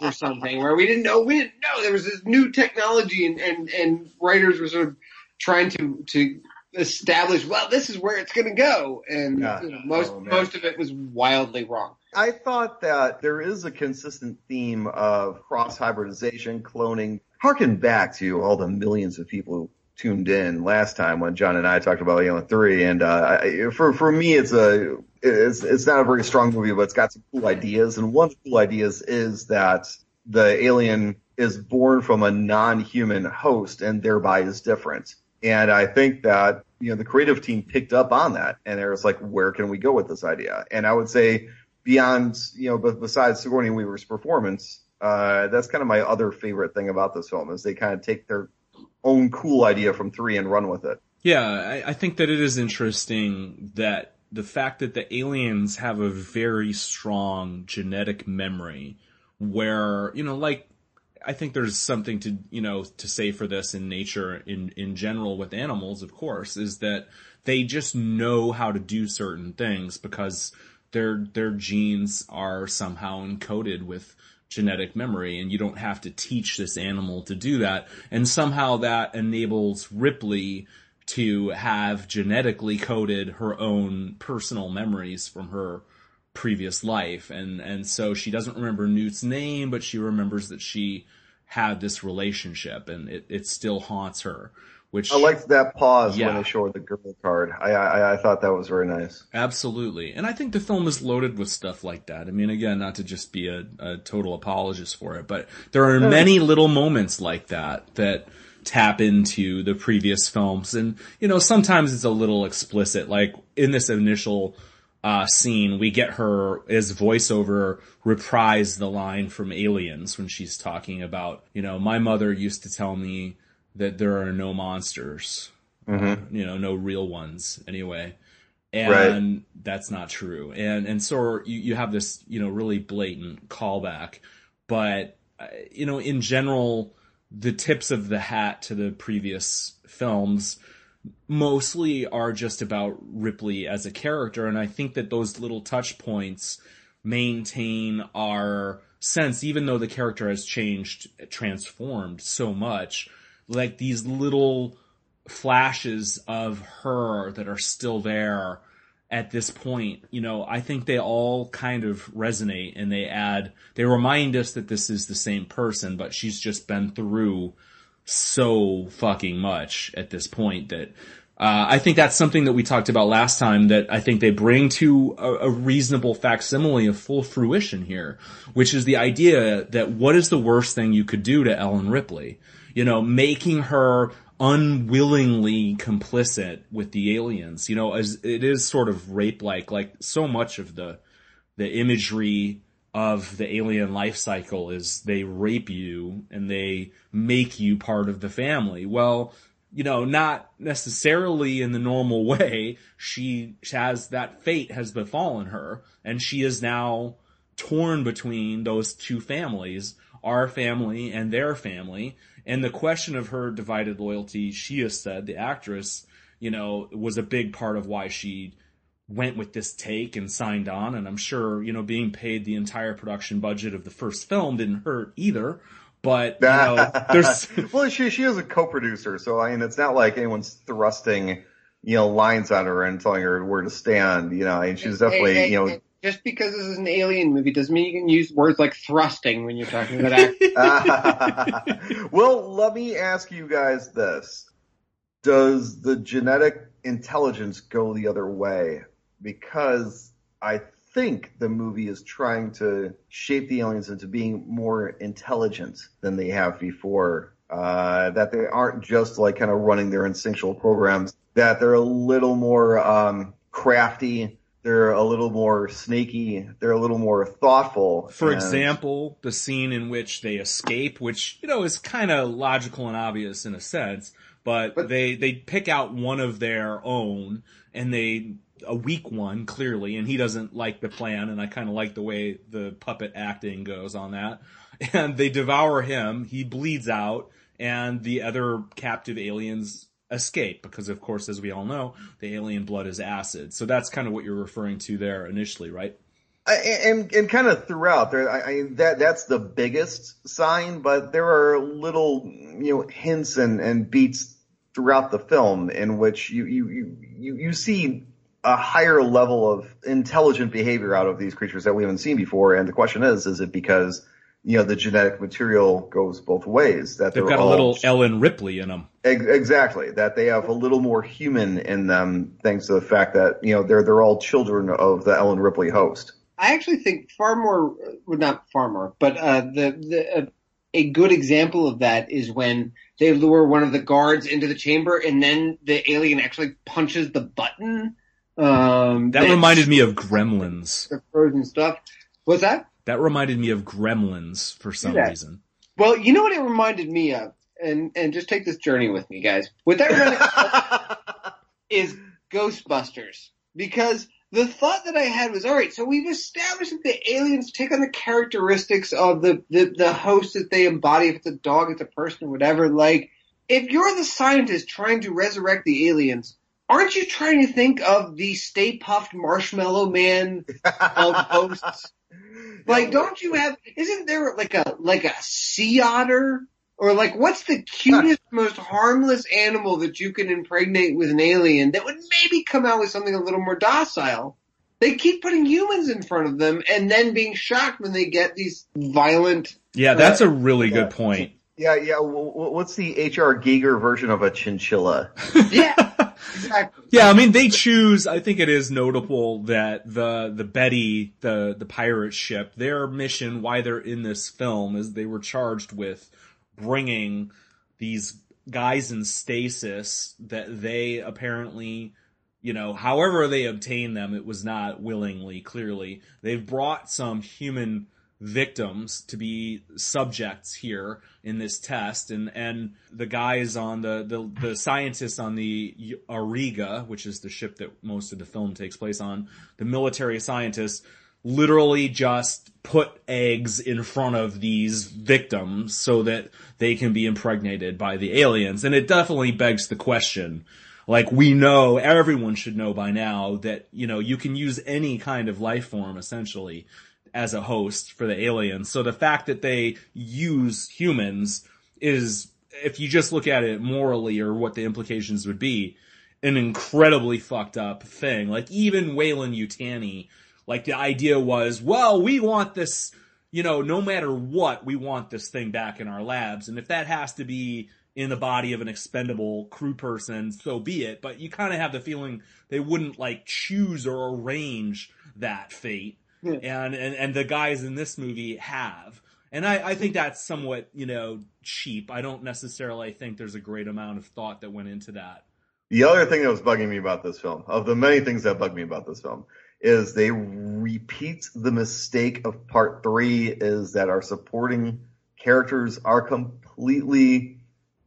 or something where we didn't know we didn't know there was this new technology and, and, and writers were sort of trying to to establish well this is where it's going to go and yeah. you know, most oh, most of it was wildly wrong. I thought that there is a consistent theme of cross hybridization, cloning. Harken back to all the millions of people who tuned in last time when John and I talked about Alien Three, and uh, for for me, it's a it's it's not a very strong movie, but it's got some cool ideas. And one of the cool ideas is that the alien is born from a non-human host and thereby is different. And I think that you know the creative team picked up on that, and it was like, where can we go with this idea? And I would say beyond you know, but besides Sigourney Weaver's performance, uh, that's kind of my other favorite thing about this film is they kind of take their own cool idea from three and run with it. Yeah, I, I think that it is interesting that the fact that the aliens have a very strong genetic memory where, you know, like, I think there's something to, you know, to say for this in nature in, in general with animals, of course, is that they just know how to do certain things because their, their genes are somehow encoded with genetic memory and you don't have to teach this animal to do that. And somehow that enables Ripley to have genetically coded her own personal memories from her previous life and and so she doesn't remember Newt's name but she remembers that she had this relationship and it, it still haunts her which I liked that pause yeah. when they showed the girl card. I, I I thought that was very nice. Absolutely, and I think the film is loaded with stuff like that. I mean, again, not to just be a, a total apologist for it, but there are many little moments like that that tap into the previous films. And, you know, sometimes it's a little explicit. Like in this initial uh, scene, we get her as voiceover reprise the line from Aliens when she's talking about, you know, my mother used to tell me that there are no monsters, mm-hmm. uh, you know, no real ones anyway. And right. that's not true. And, and so you, you have this, you know, really blatant callback, but, uh, you know, in general, the tips of the hat to the previous films mostly are just about Ripley as a character. And I think that those little touch points maintain our sense, even though the character has changed, transformed so much, like these little flashes of her that are still there at this point, you know, I think they all kind of resonate and they add, they remind us that this is the same person, but she's just been through so fucking much at this point that, uh, I think that's something that we talked about last time that I think they bring to a, a reasonable facsimile of full fruition here, which is the idea that what is the worst thing you could do to Ellen Ripley? You know, making her unwillingly complicit with the aliens. You know, as it is sort of rape like, like so much of the, the imagery of the alien life cycle is they rape you and they make you part of the family. Well, you know, not necessarily in the normal way. She has that fate has befallen her and she is now torn between those two families, our family and their family. And the question of her divided loyalty, she has said, the actress, you know, was a big part of why she went with this take and signed on. And I'm sure, you know, being paid the entire production budget of the first film didn't hurt either. But, you know, there's. well, she, she is a co-producer. So, I mean, it's not like anyone's thrusting, you know, lines on her and telling her where to stand, you know, and she's definitely, hey, hey, you know, just because this is an alien movie doesn't mean you can use words like thrusting when you're talking about acting. well, let me ask you guys this. Does the genetic intelligence go the other way? Because I think the movie is trying to shape the aliens into being more intelligent than they have before. Uh, that they aren't just like kind of running their instinctual programs, that they're a little more um, crafty, they're a little more snaky, they're a little more thoughtful. For and... example, the scene in which they escape, which, you know, is kind of logical and obvious in a sense, but, but they, they pick out one of their own and they a weak one clearly, and he doesn't like the plan, and I kind of like the way the puppet acting goes on that. And they devour him. He bleeds out, and the other captive aliens escape because, of course, as we all know, the alien blood is acid. So that's kind of what you're referring to there initially, right? and and kind of throughout there, I, I, that that's the biggest sign, but there are little you know hints and and beats throughout the film in which you you you you see a higher level of intelligent behavior out of these creatures that we haven't seen before. And the question is, is it because you know the genetic material goes both ways? That they've got a little Ellen Ripley in them. Ex- exactly. That they have a little more human in them, thanks to the fact that you know they're they're all children of the Ellen Ripley host. I actually think far more, well, not far more, but uh, the the uh, a good example of that is when they lure one of the guards into the chamber and then the alien actually punches the button um, that reminded me of Gremlins. The frozen stuff. What's that? That reminded me of Gremlins for some yeah. reason. Well, you know what it reminded me of, and and just take this journey with me, guys. What that reminded is Ghostbusters, because the thought that I had was, all right, so we've established that the aliens take on the characteristics of the, the, the host that they embody, if it's a dog, it's a person, or whatever. Like, if you're the scientist trying to resurrect the aliens, aren't you trying to think of the Stay Puft Marshmallow Man of hosts? Like, don't you have? Isn't there like a like a sea otter? Or like, what's the cutest, most harmless animal that you can impregnate with an alien that would maybe come out with something a little more docile? They keep putting humans in front of them and then being shocked when they get these violent. Yeah, that's uh, a really good point. Yeah, yeah. What's the H.R. Giger version of a chinchilla? yeah. Exactly. Yeah, I mean they choose. I think it is notable that the the Betty, the the pirate ship, their mission, why they're in this film, is they were charged with bringing these guys in stasis that they apparently, you know, however they obtained them, it was not willingly. Clearly, they've brought some human victims to be subjects here in this test. And and the guys on the the, the scientists on the Auriga which is the ship that most of the film takes place on. The military scientists literally just put eggs in front of these victims so that they can be impregnated by the aliens. And it definitely begs the question like we know everyone should know by now that you know you can use any kind of life form essentially as a host for the aliens. So the fact that they use humans is, if you just look at it morally or what the implications would be, an incredibly fucked up thing. Like even Weyland-Yutani, like the idea was, well, we want this, you know, no matter what, we want this thing back in our labs. And if that has to be in the body of an expendable crew person, so be it. But you kind of have the feeling they wouldn't like choose or arrange that fate and, and and the guys in this movie have. And I, I think that's somewhat, you know, cheap. I don't necessarily think there's a great amount of thought that went into that. The other thing that was bugging me about this film, of the many things that bug me about this film, is they repeat the mistake of part three is that our supporting characters are completely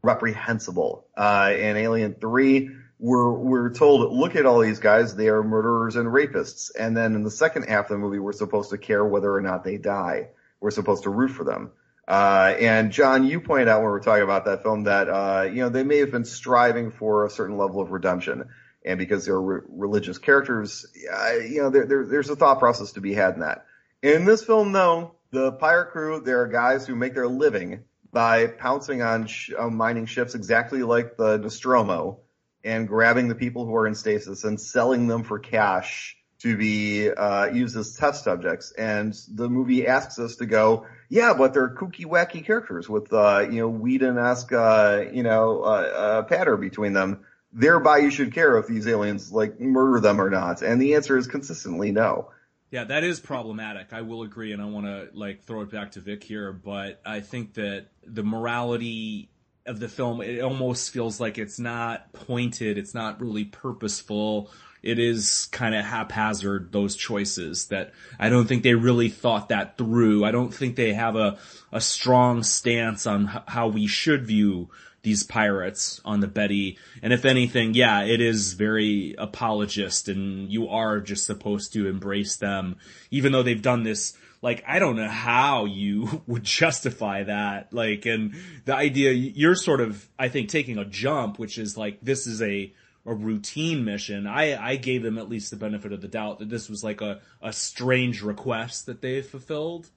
reprehensible. Uh, in Alien 3, we're we're told, look at all these guys, they are murderers and rapists. And then in the second half of the movie, we're supposed to care whether or not they die. We're supposed to root for them. Uh, and John, you pointed out when we were talking about that film that, uh, you know, they may have been striving for a certain level of redemption. And because they're re- religious characters, uh, you know, there, there, there's a thought process to be had in that. In this film, though, the pirate crew, there are guys who make their living by pouncing on sh- mining ships exactly like the Nostromo and grabbing the people who are in stasis and selling them for cash to be uh, used as test subjects, and the movie asks us to go, yeah, but they're kooky, wacky characters with uh, you know Whedon-esque uh, you know uh, uh, patter between them. Thereby, you should care if these aliens like murder them or not, and the answer is consistently no. Yeah, that is problematic. I will agree, and I want to like throw it back to Vic here, but I think that the morality of the film it almost feels like it's not pointed, it's not really purposeful. It is kind of haphazard those choices that I don't think they really thought that through. I don't think they have a a strong stance on h- how we should view these pirates on the Betty. And if anything, yeah, it is very apologist and you are just supposed to embrace them, even though they've done this like I don't know how you would justify that. Like, and the idea you're sort of, I think, taking a jump, which is like this is a a routine mission. I I gave them at least the benefit of the doubt that this was like a a strange request that they fulfilled.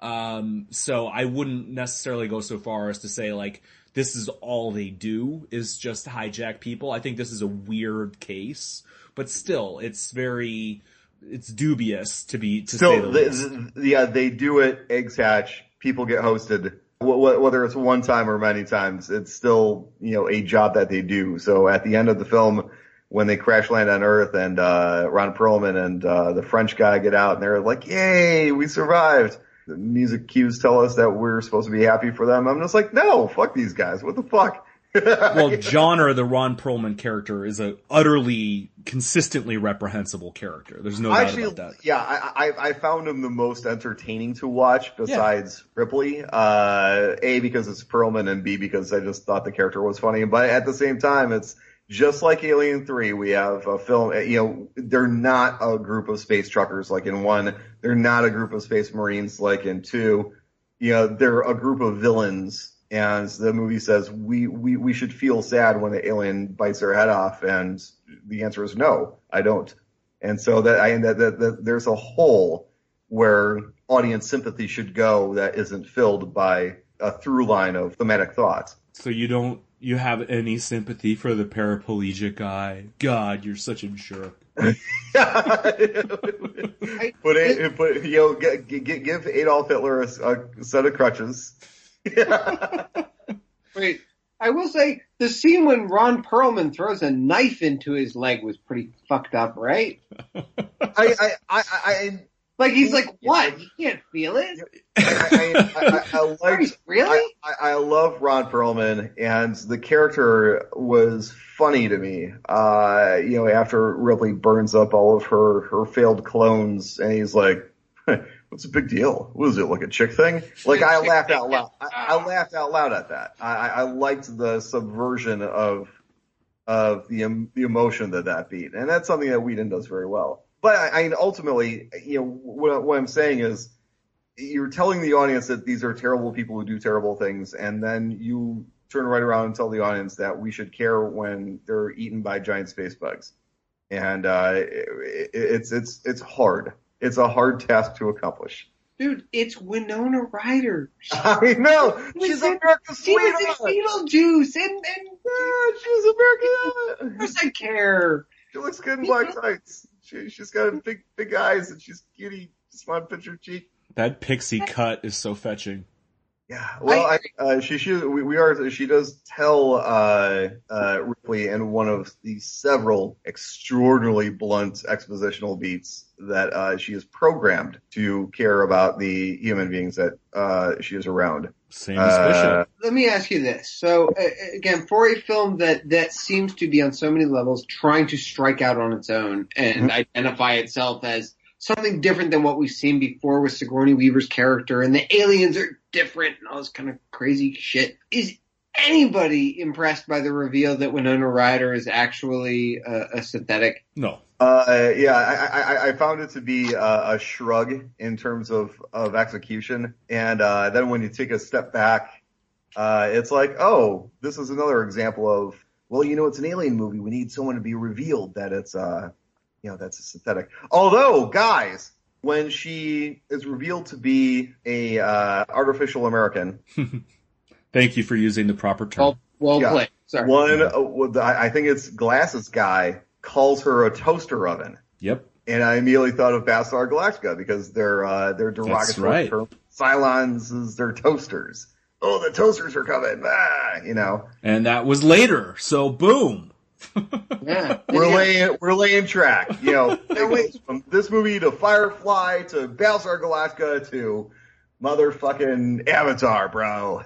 Um, so I wouldn't necessarily go so far as to say like this is all they do is just hijack people. I think this is a weird case, but still, it's very it's dubious to be to Still, say the the, yeah, they do it. Eggs hatch. People get hosted. Wh- wh- Whether it's one time or many times, it's still you know a job that they do. So at the end of the film, when they crash land on Earth and uh, Ron Perlman and uh, the French guy get out and they're like, "Yay, we survived!" The music cues tell us that we're supposed to be happy for them. I'm just like, no, fuck these guys. What the fuck? well, Johner, the Ron Perlman character, is a utterly consistently reprehensible character. There's no doubt Actually, about that. yeah, I, I I found him the most entertaining to watch besides Ripley. Uh, a because it's Perlman, and B because I just thought the character was funny. But at the same time, it's just like Alien Three. We have a film. You know, they're not a group of space truckers like in one. They're not a group of space marines like in two. You know, they're a group of villains. And the movie says we, we, we should feel sad when the alien bites our head off, and the answer is no, I don't. And so that I that, that, that there's a hole where audience sympathy should go that isn't filled by a through line of thematic thought. So you don't you have any sympathy for the paraplegic guy? God, you're such a jerk. put it, put you know, g- g- give Adolf Hitler a, a set of crutches. Wait, I will say the scene when Ron Perlman throws a knife into his leg was pretty fucked up, right? I, I, I, I, Like he's like, what? You can't feel it? I, I, I, I liked, really? I, I, love Ron Perlman, and the character was funny to me. Uh, you know, after Ripley burns up all of her her failed clones, and he's like, "What's the big deal? What is it like a chick thing?" Like I laughed out loud. I, I laughed out loud at that. I, I liked the subversion of of the em- the emotion that that beat, and that's something that Whedon does very well. But I, I mean, ultimately, you know, what, what I'm saying is, you're telling the audience that these are terrible people who do terrible things, and then you turn right around and tell the audience that we should care when they're eaten by giant space bugs. And uh, it, it's it's it's hard. It's a hard task to accomplish. Dude, it's Winona Ryder. I know she's in- America's She was in Beetlejuice, and and Yeah, she's American. of course I care. She looks good in black tights. She she's got big big eyes and she's cutie. Just want to pinch her cheek. That pixie cut is so fetching. Yeah, well, I, uh, she she we, we are she does tell uh, uh, Ripley in one of the several extraordinarily blunt expositional beats that uh, she is programmed to care about the human beings that uh, she is around. Same as Uh, Let me ask you this. So uh, again, for a film that that seems to be on so many levels trying to strike out on its own and identify itself as something different than what we've seen before with Sigourney Weaver's character and the aliens are different and all this kind of crazy shit. Is anybody impressed by the reveal that Winona Ryder is actually a, a synthetic? No. Uh, yeah, I, I, I found it to be a, a shrug in terms of, of execution. And, uh, then when you take a step back, uh, it's like, oh, this is another example of, well, you know, it's an alien movie. We need someone to be revealed that it's, uh, you know, that's a synthetic. Although, guys, when she is revealed to be a, uh, artificial American, Thank you for using the proper term. Well, well Yeah. played. Sorry. one, uh, I I think it's Glasses guy calls her a toaster oven. Yep. and I immediately thought of Battlestar Galactica because they're uh, they're derogatory right. term. Cylons is their toasters. Oh, the toasters are coming! Ah, you know, And that was later, so boom. Yeah. we're Yeah. laying we're laying track. You know, it from this movie to Firefly to Battlestar Galactica to motherfucking Avatar, bro.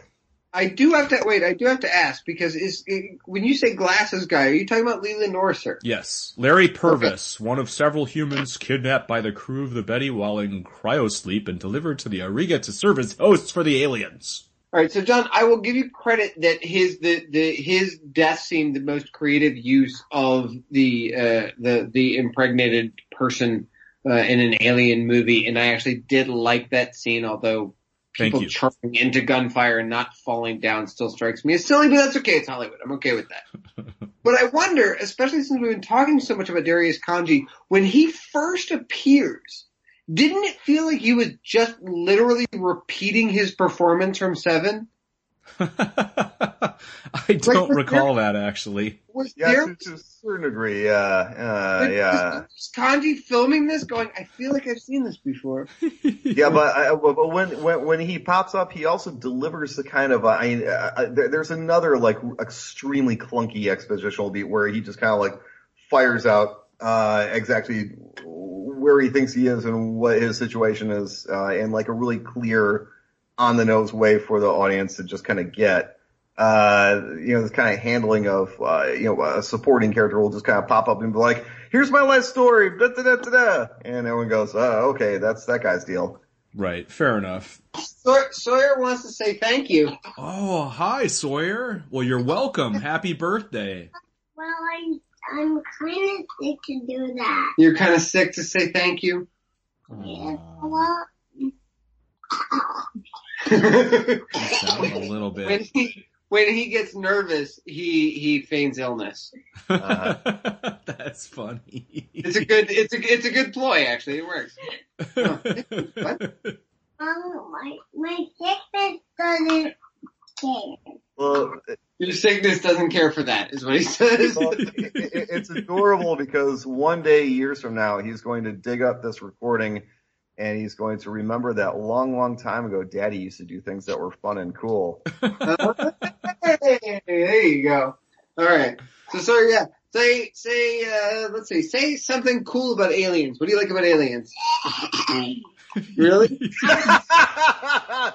I do have to wait. I do have to ask because is when you say glasses guy, are you talking about Leland Orser? Yes, Larry Purvis, one of several humans kidnapped by the crew of the Betty while in cryosleep and delivered to the Auriga to serve as hosts for the aliens. All right, so John, I will give you credit that his the, the his death seemed the most creative use of the uh, the the impregnated person uh, in an alien movie, and I actually did like that scene. Although people charging into gunfire and not falling down still strikes me as silly, but that's okay. It's Hollywood. I'm okay with that. but I wonder, especially since we've been talking so much about Darius Khondji, when he first appears. Didn't it feel like he was just literally repeating his performance from Seven? I don't was recall that actually. Was Yeah, there to, to a certain degree. Yeah, uh, yeah. was Khondji filming this going, I feel like I've seen this before. Yeah, but, I, but when, when when he pops up, he also delivers the kind of uh, I, uh, there, there's another like extremely clunky expositional beat where he just kind of like fires out uh, exactly where he thinks he is and what his situation is uh, in like a really clear, on the nose way for the audience to just kind of get. Uh, you know, this kind of handling of, uh, you know, a supporting character will just kind of pop up and be like, here's my life story, da da da da da. And everyone goes, oh, okay, that's that guy's deal. Right, fair enough. Sawyer, Sawyer wants to say thank you. Oh, hi Sawyer. Well, you're welcome. Happy birthday. Well, I'm I'm kind of sick to do that. You're kind of sick to say thank you. Yes, well, when a little bit. he when he gets nervous, he he feigns illness. That's funny. It's a good it's a it's a good ploy actually. It works. What? um, my my sickness doesn't care. Well, Your sickness doesn't care for that, is what he says. Well, it, it, it's adorable because one day, years from now, he's going to dig up this recording and he's going to remember that long, long time ago, Daddy used to do things that were fun and cool. hey, there you go. All right. So, sorry, yeah. Say, say, uh, let's see. Say something cool about aliens. What do you like about aliens? Really? Well,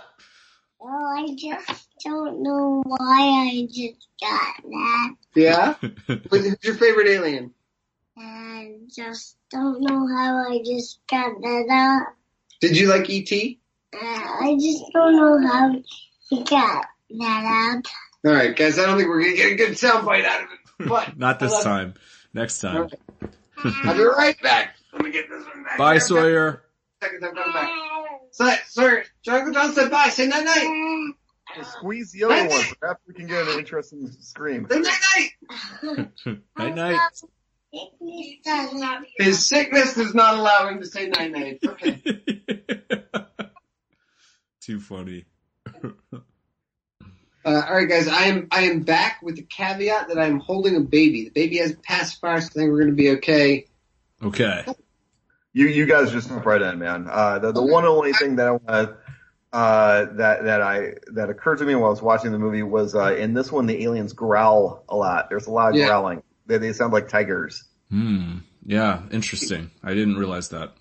I just don't know why I just got that. Yeah. Who's who's your favorite alien? I just don't know how I just got that up. Did you like ET? Uh, I just don't know how he got that up. All right, guys. I don't think we're gonna get a good soundbite out of it, but Not this I love- time. Next time. I'll be right back. Let me get this one back. Bye. Sawyer. Seconds, I'm coming back. So, sorry, John John said bye. Say night night. Squeeze the other one. Perhaps we can get an interesting scream. Night night. Night night. His sickness does not allow him to say night night. Okay. Too funny. Uh, all right, guys. I am I am back with the caveat that I'm holding a baby. The baby has passed pacifier, so I think we're going to be okay. Okay. You you guys just jump right in, man. Uh, the the one only thing that I want uh, that that I that occurred to me while I was watching the movie was uh, in this one the aliens growl a lot. There's a lot of Yeah. growling. They they sound like tigers. Hmm. Yeah. Interesting. I didn't realize that.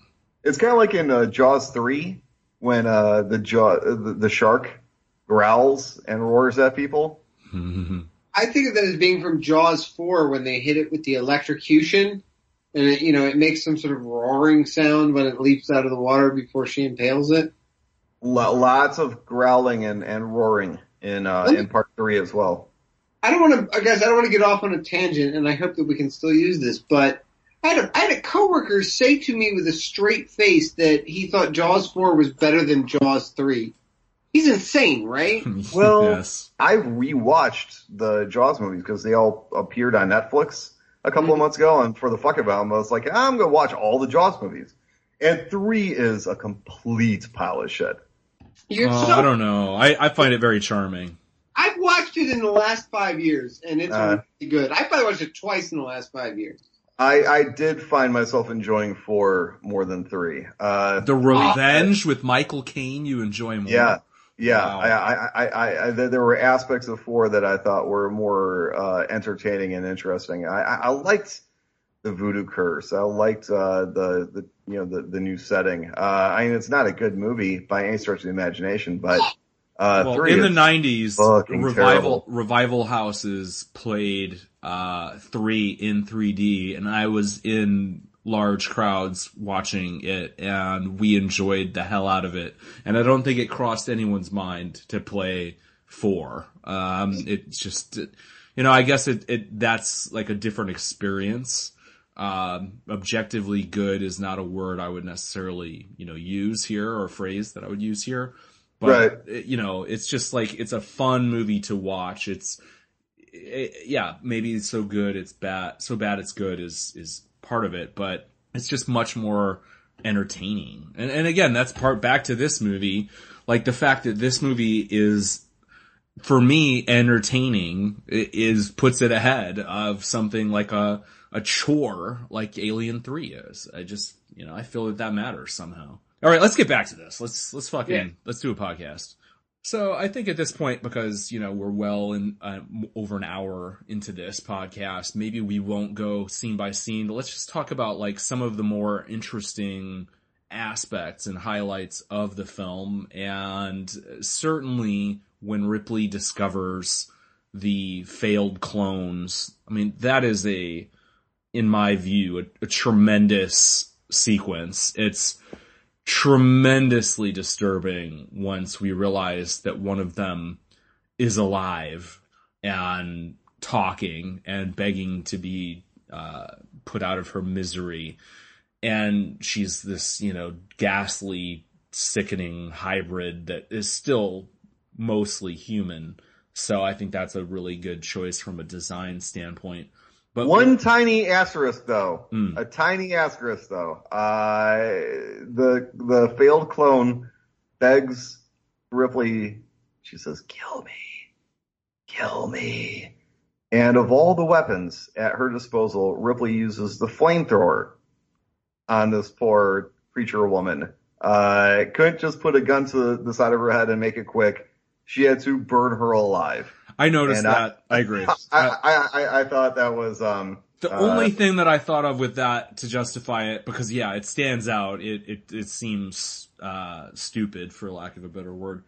It's kind of like in uh, Jaws three when uh, the jaw the, the shark growls and roars at people. I think of that as being from Jaws four when they hit it with the electrocution, and it, you know it makes some sort of roaring sound when it leaps out of the water before she impales it. Lo- lots of growling and, and roaring in uh, in part three as well. I don't want to, guys. I don't want to get off on a tangent, and I hope that we can still use this. But I had a, I had a coworker say to me with a straight face that he thought Jaws four was better than Jaws three. He's insane, right? Well- yes. I rewatched the Jaws movies because they all appeared on Netflix a couple of months ago, and for the fuck of them, I was like, I'm gonna watch all the Jaws movies. And three is a complete pile of shit. You're Oh, so, I don't know. I, I find it very charming. I've watched it in the last five years, and it's Uh. really good. I probably watched it twice in the last five years. I, I did find myself enjoying four more than three. Uh, the Revenge with Michael Caine, you enjoy more. Yeah, yeah. Wow. I, I, I, I, there there were aspects of four that I thought were more uh, entertaining and interesting. I, I, I liked the Voodoo Curse. I liked uh, the the you know the the new setting. Uh, I mean, it's not a good movie by any stretch of the imagination, but uh, well, in the '90s, revival terrible. revival houses played uh, three in 3D, and I was in large crowds watching it, and we enjoyed the hell out of it. And I don't think it crossed anyone's mind to play four. Um, it's just, you know, I guess it, it that's like a different experience. Um, objectively good is not a word I would necessarily, you know, use here or a phrase that I would use here. But Right. you know, it's just like it's a fun movie to watch. It's it, yeah, maybe it's so good it's bad, so bad it's good is is part of it, but it's just much more entertaining. And and again, that's part back to this movie, like the fact that this movie is for me entertaining is puts it ahead of something like a a chore like Alien 3 is. I just, you know, I feel that that matters somehow. All right, let's get back to this. Let's let's fucking Yeah. let's do a podcast. So I think at this point, because you know we're well in uh, over an hour into this podcast, maybe we won't go scene by scene. But let's just talk about like some of the more interesting aspects and highlights of the film, and certainly when Ripley discovers the failed clones. I mean, that is a, in my view, a, a tremendous sequence. It's tremendously disturbing once we realize that one of them is alive and talking and begging to be uh, put out of her misery. And she's this, you know, ghastly, sickening hybrid that is still mostly human. So I think that's a really good choice from a design standpoint. But One tiny asterisk though, Mm. a tiny asterisk though. Uh, the the failed clone begs Ripley. She says, "Kill me, kill me." And of all the weapons at her disposal, Ripley uses the flamethrower on this poor creature woman. Uh, couldn't just put a gun to the side of her head and make it quick. She had to burn her alive. I noticed and I- that. I, agree. I, I, I, I thought that was um, The Uh, only thing that I thought of with that to justify it, because yeah, it stands out. It it it seems uh, stupid, for lack of a better word,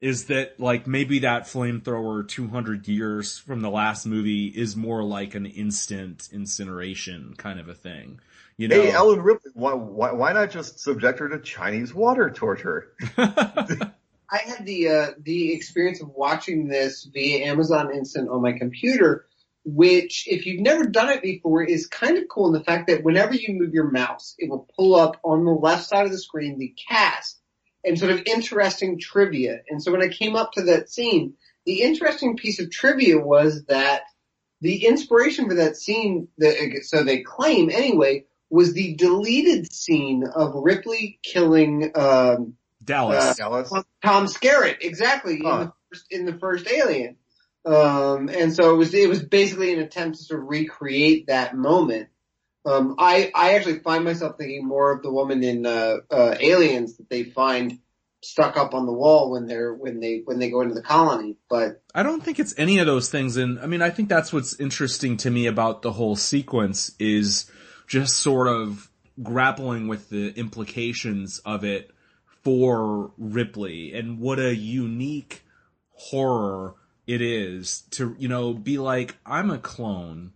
is that like maybe that flamethrower 200 years from the last movie is more like an instant incineration kind of a thing. You know, Hey, Ellen Ripley, why, why, why not just subject her to Chinese water torture? I had the uh, the experience of watching this via Amazon Instant on my computer, which, if you've never done it before, is kind of cool in the fact that whenever you move your mouse, it will pull up on the left side of the screen the cast and sort of interesting trivia. And so when I came up to that scene, the interesting piece of trivia was that the inspiration for that scene, so they claim anyway, was the deleted scene of Ripley killing. Um, Dallas. Dallas? Tom Skerritt, exactly in the first, in the first Alien. Um, and so it was it was basically an attempt to sort of recreate that moment. Um, I I actually find myself thinking more of the woman in uh, uh, Aliens that they find stuck up on the wall when they're when they when they go into the colony. But I don't think it's any of those things. And I mean, I think that's what's interesting to me about the whole sequence is just sort of grappling with the implications of it for Ripley and what a unique horror it is to, you know, be like, I'm a clone.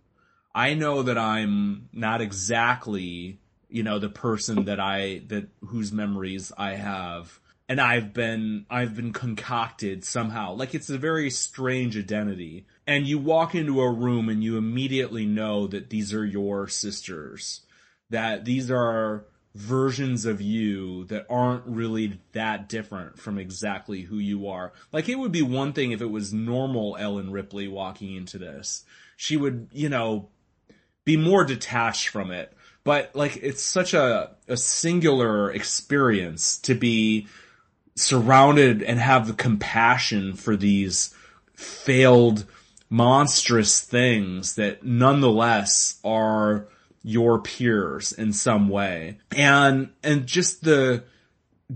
I know that I'm not exactly, you know, the person that I, that, whose memories I have. And I've been, I've been concocted somehow. Like it's a very strange identity. And you walk into a room and you immediately know that these are your sisters. That these are versions of you that aren't really that different from exactly who you are. Like it would be one thing if it was normal Ellen Ripley walking into this. She would, you know, be more detached from it. But like it's such a, a singular experience to be surrounded and have the compassion for these failed monstrous things that nonetheless are your peers in some way. And, and just the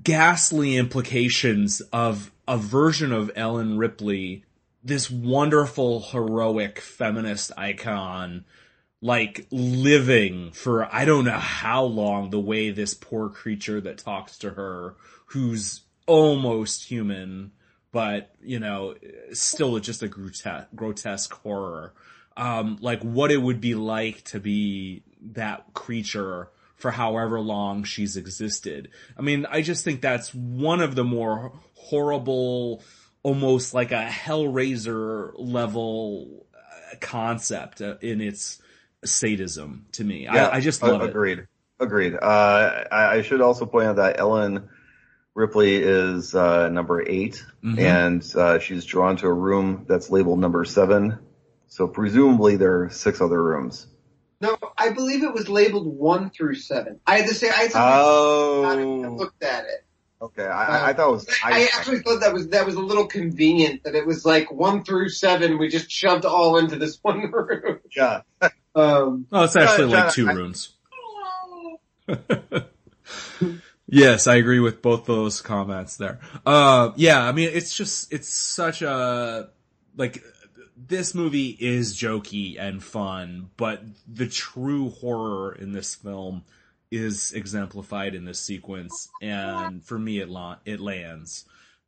ghastly implications of a version of Ellen Ripley, this wonderful, heroic feminist icon, like living for I don't know how long the way this poor creature that talks to her, who's almost human, but you know, still just a grotesque, grotesque horror. Um, like what it would be like to be that creature for however long she's existed. I mean, I just think that's one of the more horrible, almost like a Hellraiser level uh, concept uh, in its sadism to me. Yeah, I, I just love agreed. it. Agreed. Agreed. Uh, I, I, should also point out that Ellen Ripley is uh, number 8 mm-hmm. and uh, she's drawn to a room that's labeled number seven. So presumably there are six other rooms. No, I believe it was labeled one through seven. I had to say I had to oh. looked at it. Okay, I, I thought it was. I, I, actually thought that was that was a little convenient that it was like one through seven. We just shoved all into this one room. Yeah. Um, oh, it's actually like two rooms. yes, I agree with both those comments there. Uh, yeah, I mean, it's just it's such a like this movie is jokey and fun, but the true horror in this film is exemplified in this sequence, and for me, it la- it lands.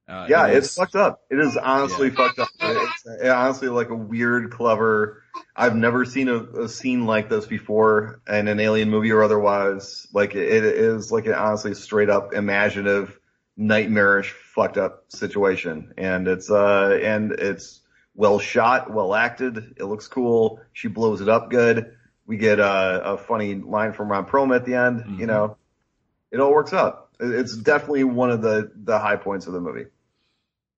Uh, yeah, it it's fucked up. It is honestly yeah. fucked up. It's, it's honestly like a weird, clever. I've never seen a, a, scene like this before in an alien movie or otherwise. Like it, it is like an honestly straight up imaginative, nightmarish, fucked up situation, and it's uh and it's well shot, well acted. It looks cool. She blows it up good. We get a, a funny line from Ron Perlman at the end. Mm-hmm. You know, it all works out. It's definitely one of the the high points of the movie.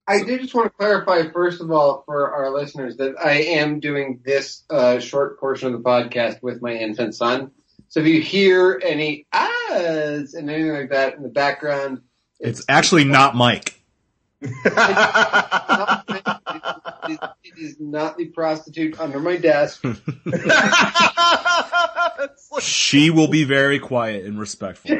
I did just want to clarify, first of all, for our listeners, that I am doing this uh, short portion of the podcast with my infant son. So if you hear any ahs and anything like that in the background, it's, it's actually not Mike. it, is, it is not the prostitute under my desk. she will be very quiet and respectful.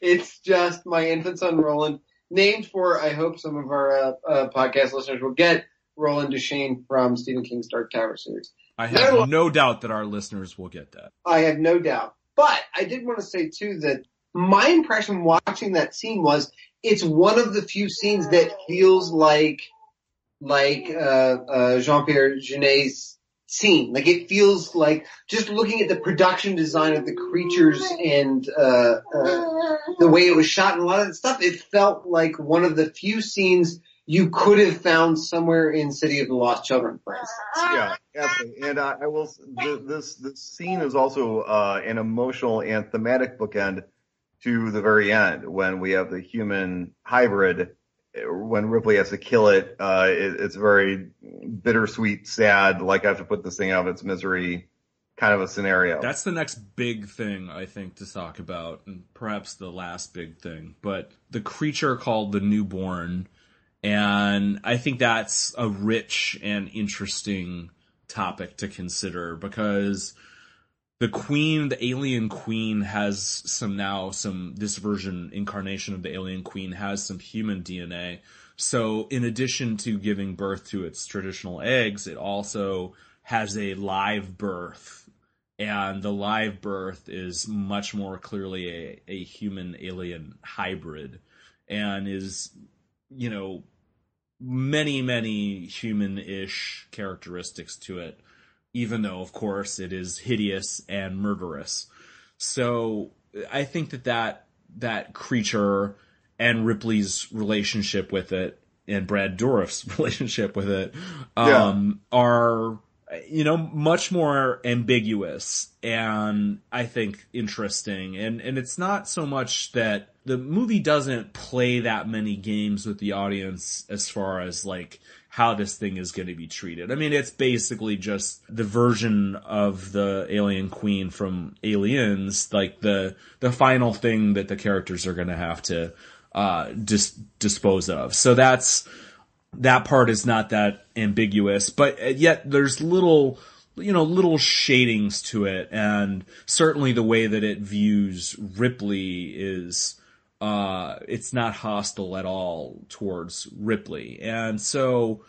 it's just my infant son Roland, named for I hope some of our uh, uh, podcast listeners will get Roland Deschain from Stephen King's Dark Tower series. I have no doubt that our listeners will get that. I have no doubt. But I did want to say too that my impression watching that scene was it's one of the few scenes that feels like like uh, uh, Jean Pierre Jeunet's scene. Like it feels like just looking at the production design of the creatures and uh, uh, the way it was shot and a lot of that stuff, it felt like one of the few scenes you could have found somewhere in City of the Lost Children, for instance. Yeah, absolutely. And I will. This this scene is also uh, an emotional and thematic bookend to the very end when we have the human hybrid when Ripley has to kill it, uh, it, it's very bittersweet, sad, like I have to put this thing out of its misery kind of a scenario. That's the next big thing I think to talk about, and perhaps the last big thing. But the creature called the newborn, and I think that's a rich and interesting topic to consider because the queen, the alien queen has some now, some, this version incarnation of the alien queen has some human DNA. So in addition to giving birth to its traditional eggs, it also has a live birth. And the live birth is much more clearly a, a human alien hybrid and is, you know, many, many human-ish characteristics to it even though, of course, it is hideous and murderous. So I think that that, that creature and Ripley's relationship with it and Brad Dourif's relationship with it, um, yeah. are, you know, much more ambiguous and I think interesting. And, and it's not so much that the movie doesn't play that many games with the audience as far as like, how this thing is going to be treated. I mean, it's basically just the version of the alien queen from Aliens, like the the final thing that the characters are going to have to uh, dis- dispose of. So that's that part is not that ambiguous, but yet there's little you know, little shadings to it, and certainly the way that it views Ripley is, uh, it's not hostile at all towards Ripley. And so,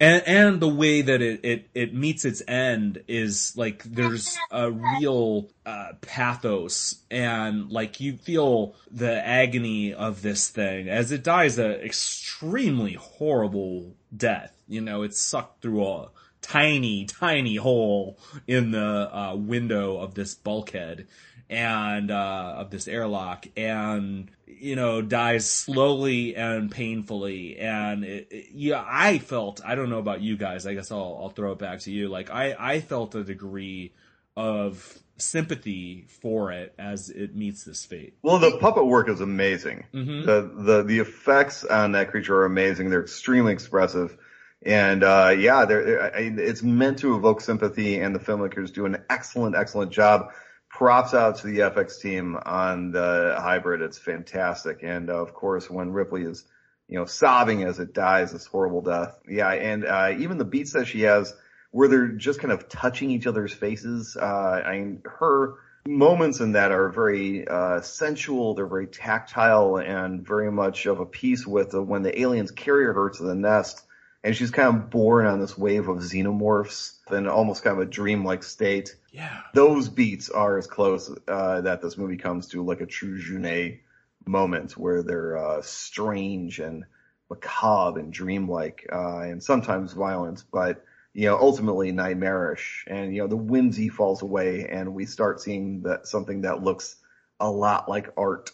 and, and the way that it, it, it meets its end is like there's a real uh, pathos and like you feel the agony of this thing as it dies a extremely horrible death. You know, it's sucked through a tiny, tiny hole in the uh, window of this bulkhead and uh, of this airlock and you know dies slowly and painfully. And it, it, yeah i felt i don't know about you guys i guess i'll, I'll throw it back to you. Like i i felt a degree of sympathy for it as it meets this fate. Well the puppet work is amazing. Mm-hmm. the the the effects on that creature are amazing. They're extremely expressive. And uh, yeah, it's meant to evoke sympathy, and the filmmakers do an excellent, excellent job props out to the FX team on the hybrid. It's fantastic. And uh, of course, when Ripley is, you know, sobbing as it dies, this horrible death. Yeah. And, uh, even the beats that she has where they're just kind of touching each other's faces. Uh, I mean, her moments in that are very, uh, sensual. They're very tactile and very much of a piece with uh, when the aliens carry her to the nest and she's kind of born on this wave of xenomorphs in almost kind of a dreamlike state. Yeah. Those beats are as close uh, that this movie comes to like a true Jeunet moment where they're uh, strange and macabre and dreamlike uh, and sometimes violent, but you know ultimately nightmarish. And you know the whimsy falls away, and we start seeing that something that looks a lot like art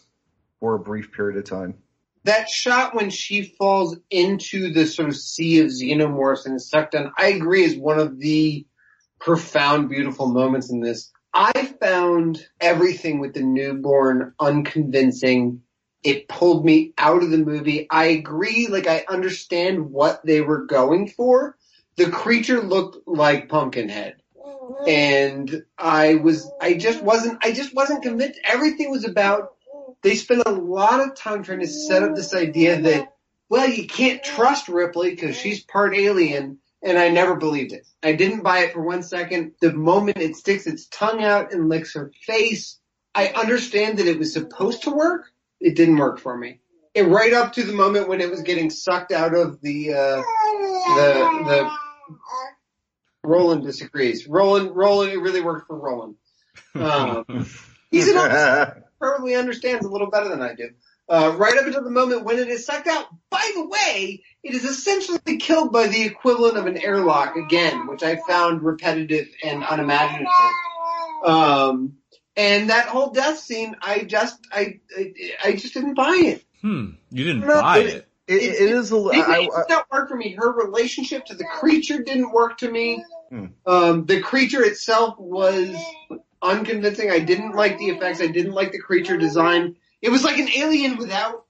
for a brief period of time that shot when she falls into the sort of sea of xenomorphs and is sucked in, I agree is one of the profound, beautiful moments in this. I found everything with the newborn unconvincing. It pulled me out of the movie. I agree, like I understand what they were going for. The creature looked like Pumpkinhead. Mm-hmm. And I was, I just wasn't, I just wasn't convinced. Everything was about they spend a lot of time trying to set up this idea that, well, you can't trust Ripley because she's part alien, and I never believed it. I didn't buy it for one second. The moment it sticks its tongue out and licks her face, I understand that it was supposed to work. It didn't work for me. And right up to the moment when it was getting sucked out of the, uh, the, the, Roland disagrees. Roland, Roland, it really worked for Roland. Um, he's an probably understands a little better than I do. Uh, right up until the moment when it is sucked out. By the way, it is essentially killed by the equivalent of an airlock again, which I found repetitive and unimaginative. Um, and that whole death scene, I just, I, I, I just didn't buy it. Hmm. You didn't buy it. It, it, it is a. little. It, I, I, not work for me. Her relationship to the creature didn't work to me. Hmm. Um, the creature itself was unconvincing. I didn't like the effects. I didn't like the creature design. It was like an alien without,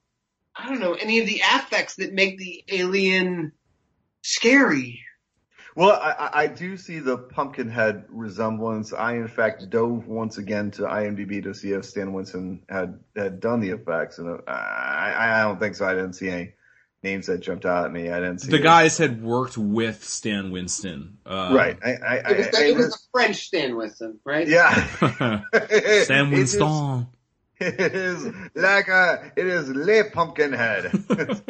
I don't know, any of the affects that make the alien scary. Well, I, I do see the Pumpkinhead resemblance. I, in fact, dove once again to IMDb to see if Stan Winston had had done the effects, and uh, I, I don't think so. I didn't see any names that jumped out at me. I didn't see the guys had worked with Stan Winston. Uh, right. I, I, it was, I, it was a French Stan Winston, right? Yeah. Stan Winston. It is, it is like a, it is Le Pumpkinhead. but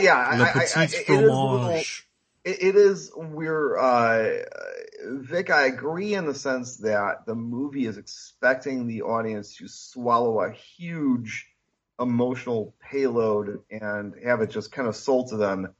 yeah, Le I, I, it, is little, it, it is, we're, uh, Vic, I agree in the sense that the movie is expecting the audience to swallow a huge emotional payload and have it just kind of sold to them.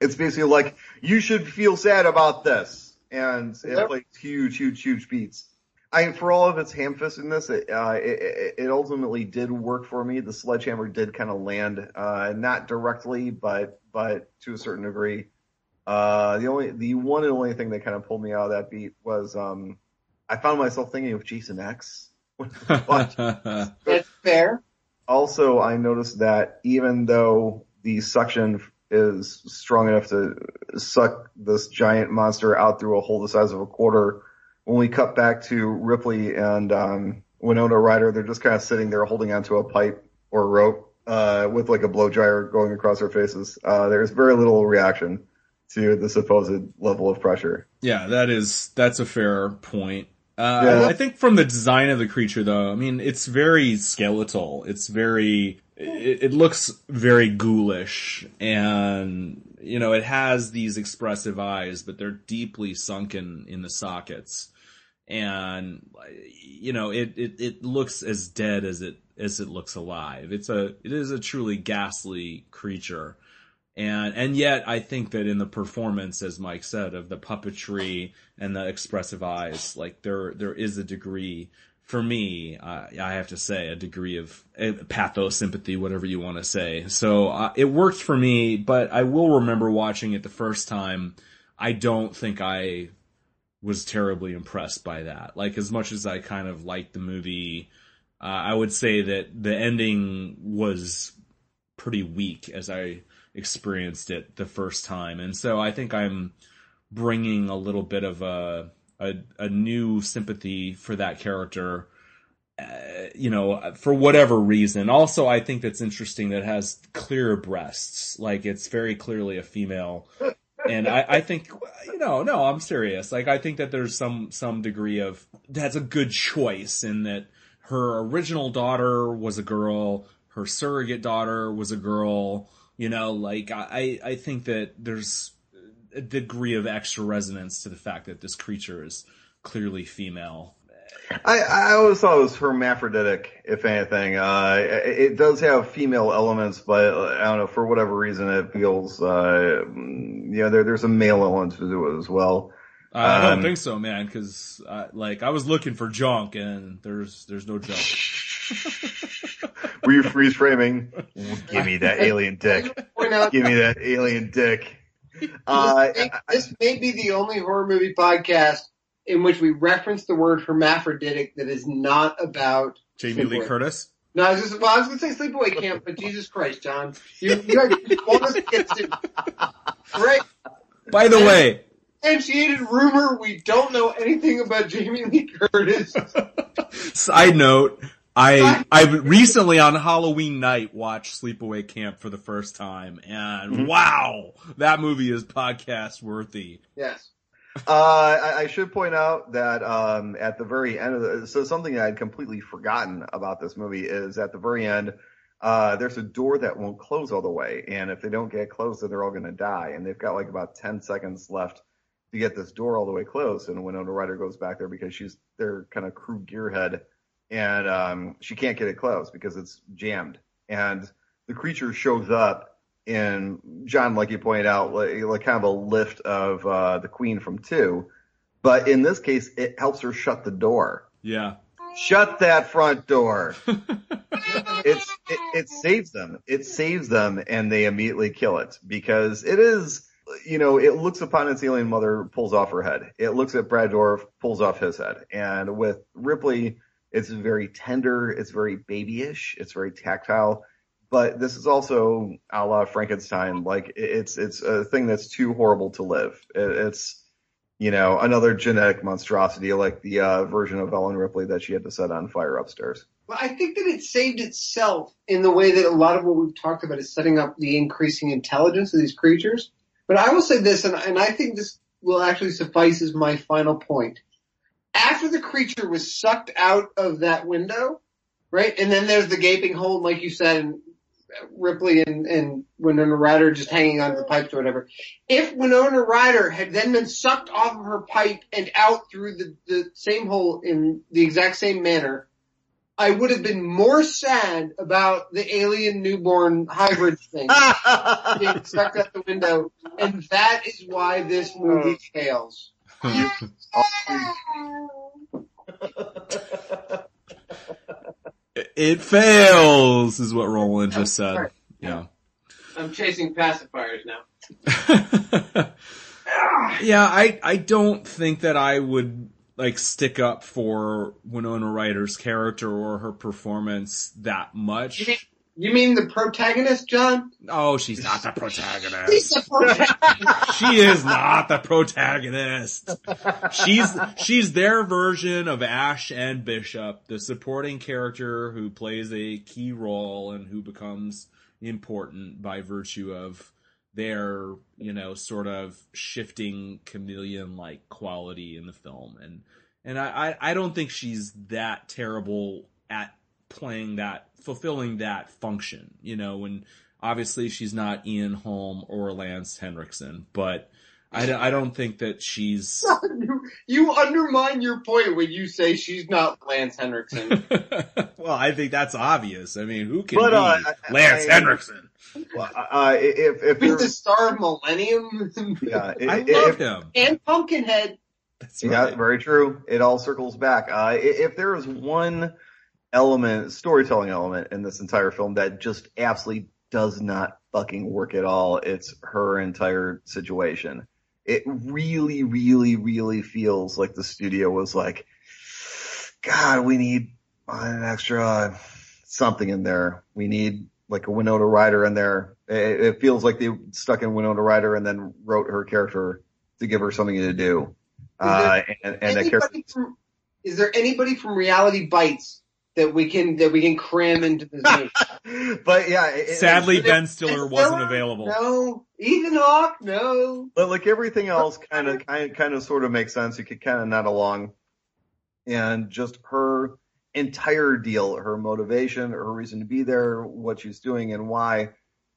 It's basically like, you should feel sad about this. And yep. it plays huge, huge, huge beats. I for all of its ham-fistedness, it, uh, it, it, ultimately did work for me. The sledgehammer did kind of land, uh, not directly, but, but to a certain degree. Uh, the only, the one and only thing that kind of pulled me out of that beat was, um, I found myself thinking of Jason X. That's fair also, I noticed that even though the suction is strong enough to suck this giant monster out through a hole the size of a quarter, when we cut back to Ripley and um, Winona Ryder, they're just kind of sitting there holding onto a pipe or rope uh, with like a blow dryer going across their faces. Uh, there's very little reaction. to the supposed level of pressure. Yeah, that is that's a fair point. Uh, Yeah. I think from the design of the creature, though, I mean, it's very skeletal. It's very, it, it looks very ghoulish, and you know, it has these expressive eyes, but they're deeply sunken in the sockets, and you know, it it it looks as dead as it as it looks alive. It's a it is a truly ghastly creature. And and yet I think that in the performance, as Mike said, of the puppetry and the expressive eyes, like there there is a degree for me, uh, I have to say, a degree of uh, pathos, sympathy, whatever you want to say. So uh, it worked for me, but I will remember watching it the first time. I don't think I was terribly impressed by that. Like as much as I kind of liked the movie, uh, I would say that the ending was pretty weak as I experienced it the first time. And so I think I'm bringing a little bit of a, a, a new sympathy for that character, uh, you know, for whatever reason. Also, I think that's interesting that has clear breasts. Like it's very clearly a female. And I, I think, you know, no, I'm serious. Like I think that there's some, some degree of, that's a good choice in that her original daughter was a girl, her surrogate daughter was a girl, you know, like I, I think that there's a degree of extra resonance to the fact that this creature is clearly female. I, I always thought it was hermaphroditic, if anything. Uh, it, it does have female elements, but I don't know, for whatever reason it feels, uh, yeah, there, there's a male element to it as well. I don't Um, think so, man, because uh, like I was looking for junk and there's there's no junk. Were you freeze framing? Give me that alien dick. Give me that alien dick. Uh, this, may, be the only horror movie podcast in which we reference the word hermaphroditic that is not about. Jamie Lee Curtis. No, I was just well, I was going to say sleepaway camp, but Jesus Christ, John, you you, guys- want us to get to right? By the way, Substantiated rumor. We don't know anything about Jamie Lee Curtis. side note, I I recently on Halloween night watched Sleepaway Camp for the first time, and Mhm. wow, that movie is podcast worthy. Yes. Uh, I, I should point out that um, at the very end of the, so something I had completely forgotten about this movie is at the very end, uh, there's a door that won't close all the way, and if they don't get closed, then they're all going to die, and they've got like about ten seconds left to get this door all the way closed, and Winona Ryder goes back there because she's their kind of crew gearhead, and um, she can't get it closed because it's jammed, and the creature shows up and John, like you pointed out, like, like kind of a lift of uh, the Queen from two, but in this case, it helps her shut the door. Yeah. Shut that front door. It's it, it saves them. It saves them, and they immediately kill it because it is. You know, it looks upon its alien mother, pulls off her head. It looks at Brad Dourif, pulls off his head. And with Ripley, it's very tender. It's very babyish. It's very tactile but this is also a la Frankenstein. Like it's it's a thing that's too horrible to live. It's you know another genetic monstrosity like the uh, version of Ellen Ripley that she had to set on fire upstairs. Well, I think that it saved itself in the way that a lot of what we've talked about is setting up the increasing intelligence of these creatures. But I will say this, and, and I think this will actually suffice as my final point. After the creature was sucked out of that window, right, and then there's the gaping hole, like you said, and Ripley and, and Winona Ryder just hanging onto the pipes or whatever. If Winona Ryder had then been sucked off of her pipe and out through the, the same hole in the exact same manner, I would have been more sad about the alien newborn hybrid thing being sucked out the window, and that is why this movie oh. fails. It fails, is what Roland just said. Yeah. I'm chasing pacifiers now. yeah, I I don't think that I would like stick up for Winona Ryder's character or her performance that much. You mean, the protagonist, John? Oh, she's not the protagonist. the protagonist. she is not the protagonist. She's she's their version of Ash and Bishop, the supporting character who plays a key role and who becomes important by virtue of their, you know, sort of shifting chameleon like quality in the film. And, and I, I don't think she's that terrible at playing that, fulfilling that function, you know, and obviously she's not Ian Holm or Lance Henriksen, but I, I don't think that she's. you undermine your point when you say she's not Lance Henriksen. well, I think that's obvious. I mean, who can But, be uh, Lance I- Henriksen? Well, uh, if if He's there, the star of Millennium yeah, I love if- him. and Pumpkinhead. That's Yeah, very true. It all circles back. Uh, if there is one element, storytelling element in this entire film that just absolutely does not fucking work at all, it's her entire situation. It really, really, really feels like the studio was like, God, we need an extra something in there. We need like a Winona Ryder in there. It, it feels like they stuck in Winona Ryder and then wrote her character to give her something to do. Uh, and, and that character, from, is there anybody from Reality Bites that we can that we can cram into this movie? but yeah, it, it- Sadly, it- Ben Stiller Ben wasn't Stiller? available. No, Ethan Hawke. No. but like everything else, kind of, kind of, kind of, sort of makes sense. You could kind of nod along, and just her entire deal, her motivation, her reason to be there, what she's doing, and why.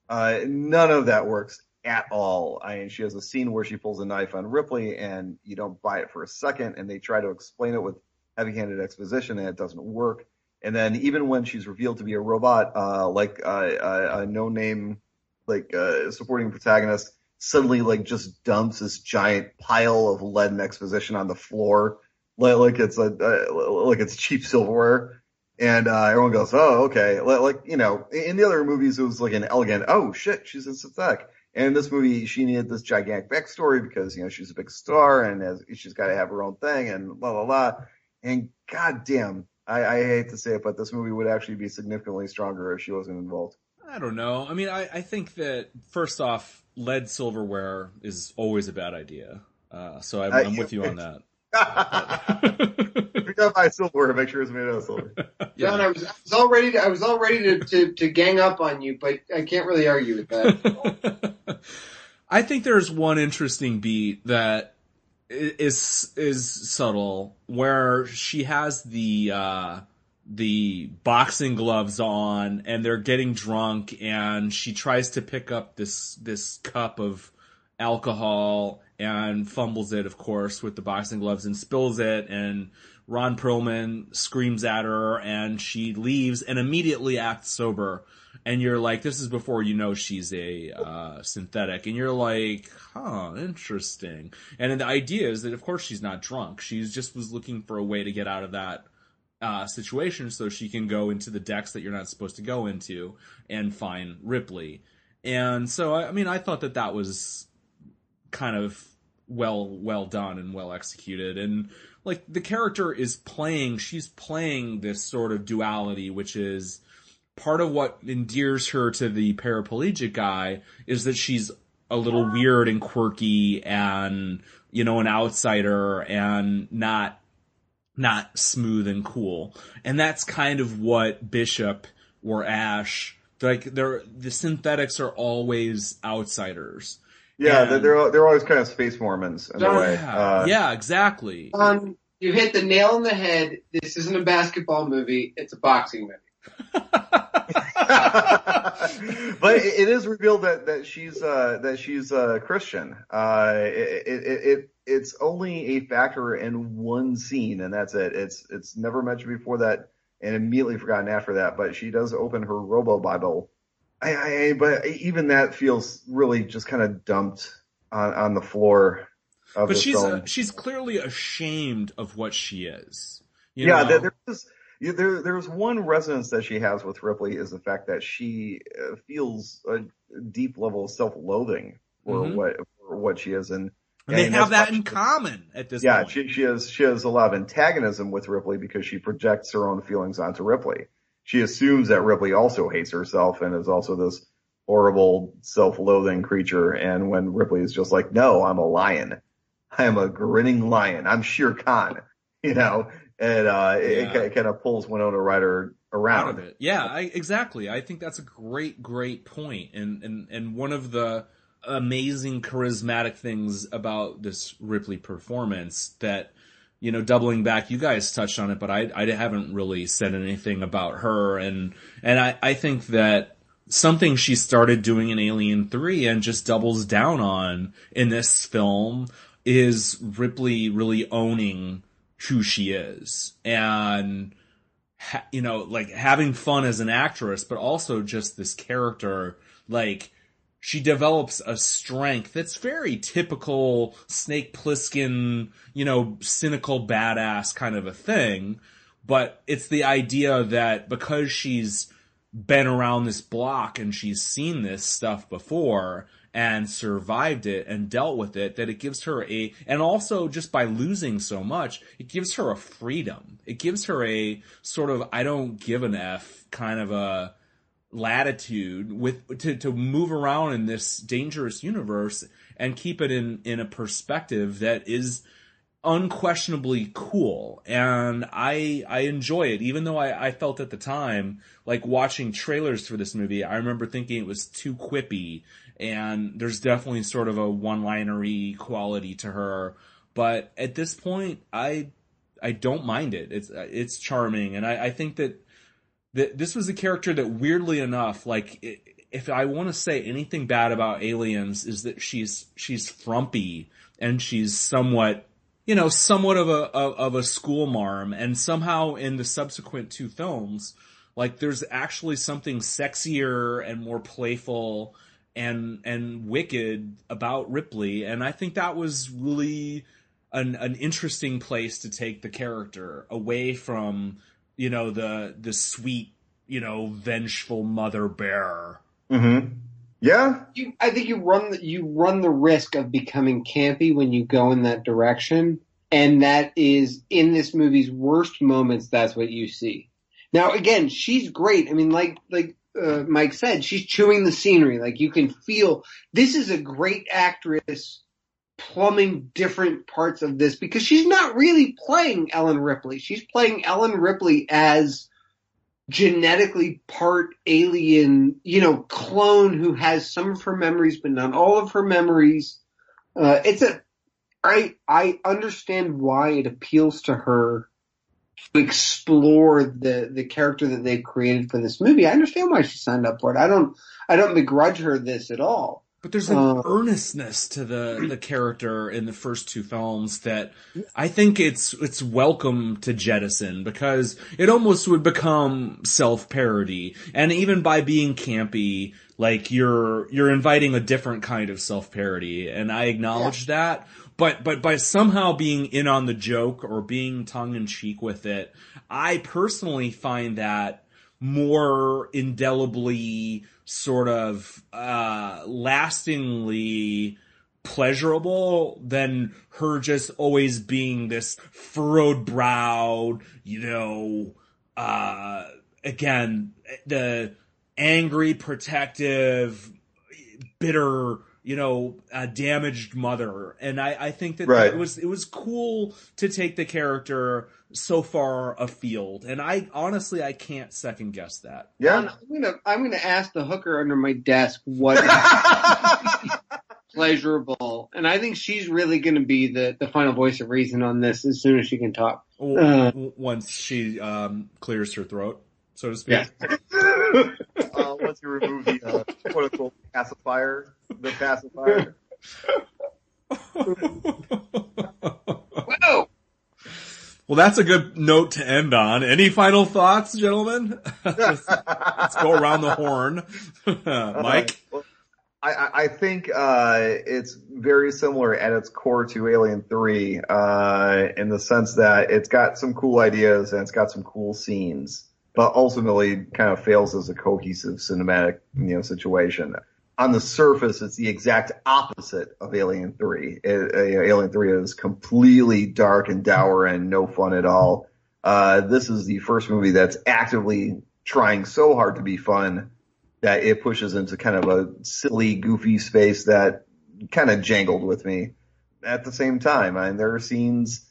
Uh, none of that works at all. I mean, she has a scene where she pulls a knife on Ripley, and you don't buy it for a second, and they try to explain it with heavy-handed exposition, and it doesn't work. And then even when she's revealed to be a robot, uh, like a, a no-name, like uh, supporting protagonist, suddenly like just dumps this giant pile of lead and exposition on the floor, like, like it's a like it's cheap silverware. And uh, everyone goes, "Oh, okay." Like, you know, in the other movies, it was like an elegant, "Oh shit, she's in synthetic." And in this movie, she needed this gigantic backstory because you know she's a big star and has, she's got to have her own thing and blah blah blah. And goddamn, I, I hate to say it, but this movie would actually be significantly stronger if she wasn't involved. I don't know. I mean, I, I think that first off, lead silverware is always a bad idea. Uh, so I'm, Uh, I'm with you on that. if you're gonna buy silverware, make sure it's made out of silver. John, I was, I was all ready to I was all ready to, to, to gang up on you, but I can't really argue with that. I think there's one interesting beat that i- is is subtle where she has the uh the boxing gloves on and they're getting drunk and she tries to pick up this this cup of alcohol and fumbles it of course with the boxing gloves and spills it. And Ron Perlman screams at her and she leaves and immediately acts sober and you're like, this is before you know she's a uh, synthetic, and you're like, huh, interesting. And the idea is that of course she's not drunk. she just was looking for a way to get out of that uh, situation so she can go into the decks that you're not supposed to go into and find Ripley. And so, I I mean, I thought that that was kind of well, well done and well executed. And like the character is playing, she's playing this sort of duality, which is part of what endears her to the paraplegic guy is that she's a little weird and quirky and, you know, an outsider and not, not smooth and cool. And that's kind of what Bishop or Ash, like they're, the synthetics are always outsiders. Yeah, And- they're they're they're always kind of space Mormons in a Yeah. way. Yeah, Uh, yeah, exactly. Um, you hit the nail on the head. This isn't a basketball movie; it's a boxing movie. but it, it is revealed that that she's uh that she's uh Christian. Uh, it, it, it it it's only a factor in one scene, and that's it. It's it's never mentioned before that, and immediately forgotten after that. But she does open her Robo Bible. I, I but even that feels really just kind of dumped on on the floor of but the she's uh, she's clearly ashamed of what she is. You yeah, know? there, there is. yeah, There, there's one resonance that she has with Ripley is the fact that she uh, feels a deep level of self-loathing for Mhm. what for what she is, and and they and have that in she- common at this yeah, point. she she has she has a lot of antagonism with Ripley because she projects her own feelings onto Ripley. She assumes that Ripley also hates herself and is also this horrible self-loathing creature. And when Ripley is just like, "No, I'm a lion. I am a grinning lion. I'm Shere Khan," you know, and uh, it, Yeah. it, kind of pulls Winona Ryder around. out of it. Yeah, I, exactly. I think that's a great, great point. And, and, and one of the, amazing charismatic things about this Ripley performance that you know, doubling back, you guys touched on it, but I, I haven't really said anything about her. And, and I, I think that something she started doing in Alien 3 and just doubles down on in this film is Ripley really owning who she is. And, ha- you know, like having fun as an actress, but also just this character, like, she develops a strength that's very typical Snake Plissken, you know, cynical badass kind of a thing. But it's the idea that because she's been around this block and she's seen this stuff before and survived it and dealt with it, that it gives her a, and also just by losing so much, it gives her a freedom. It gives her a sort of, I don't give an F kind of a, latitude with to to move around in this dangerous universe and keep it in in a perspective that is unquestionably cool and I I enjoy it even though I, I felt at the time like watching trailers for this movie I remember thinking it was too quippy and there's definitely sort of a one-linery quality to her but at this point I I don't mind it. It's it's charming and I, I think that that this was a character that weirdly enough, like if I want to say anything bad about aliens, is that she's she's frumpy and she's somewhat, you know, somewhat of a of, of a school marm, and somehow in the subsequent two films, like there's actually something sexier and more playful and and wicked about Ripley, and I think that was really an an interesting place to take the character away from you know, the, the sweet, you know, vengeful mother bear. Mm-hmm. Yeah. You, I think you run the, you run the risk of becoming campy when you go in that direction. And that is in this movie's worst moments. That's what you see. Now, again, she's great. I mean, like, like, uh, Mike said, she's chewing the scenery. Like you can feel this is a great actress plumbing different parts of this because she's not really playing Ellen Ripley. She's playing Ellen Ripley as genetically part alien, you know, clone who has some of her memories but not all of her memories. Uh, it's a, I, I understand why it appeals to her explore the, the character that they've created for this movie. I understand why she signed up for it. I don't, I don't begrudge her this at all. But there's an uh, earnestness to the the character in the first two films that I think it's it's welcome to jettison because it almost would become self parody, and even by being campy, like you're you're inviting a different kind of self parody, and I acknowledge yeah. that. But but by somehow being in on the joke or being tongue in cheek with it, I personally find that more indelibly sort of uh, lastingly pleasurable than her just always being this furrowed browed, you know, uh, again, the angry, protective, bitter, you know, a damaged mother. And I, I think that, right. it was, it was cool to take the character so far afield. And I honestly, I can't second guess that. Yeah. I'm gonna, I'm gonna ask the hooker under my desk what pleasurable. And I think she's really gonna be the, the final voice of reason on this as soon as she can talk. Uh, Once she, um, clears her throat, so to speak. Yeah. uh, once you remove the, uh, quote unquote pacifier, the pacifier. Whoa! Well, that's a good note to end on. Any final thoughts, gentlemen? let's, let's, go around the horn. Mike? Uh, well, I, I, think uh, it's very similar at its core to Alien 3 uh, in the sense that it's got some cool ideas and it's got some cool scenes, but ultimately kind of fails as a cohesive cinematic you know situation on the surface, it's the exact opposite of Alien 3. It, Alien 3 is completely dark and dour and no fun at all. Uh, this is the first movie that's actively trying so hard to be fun that it pushes into kind of a silly, goofy space that kind of jangled with me at the same time. I mean, there are scenes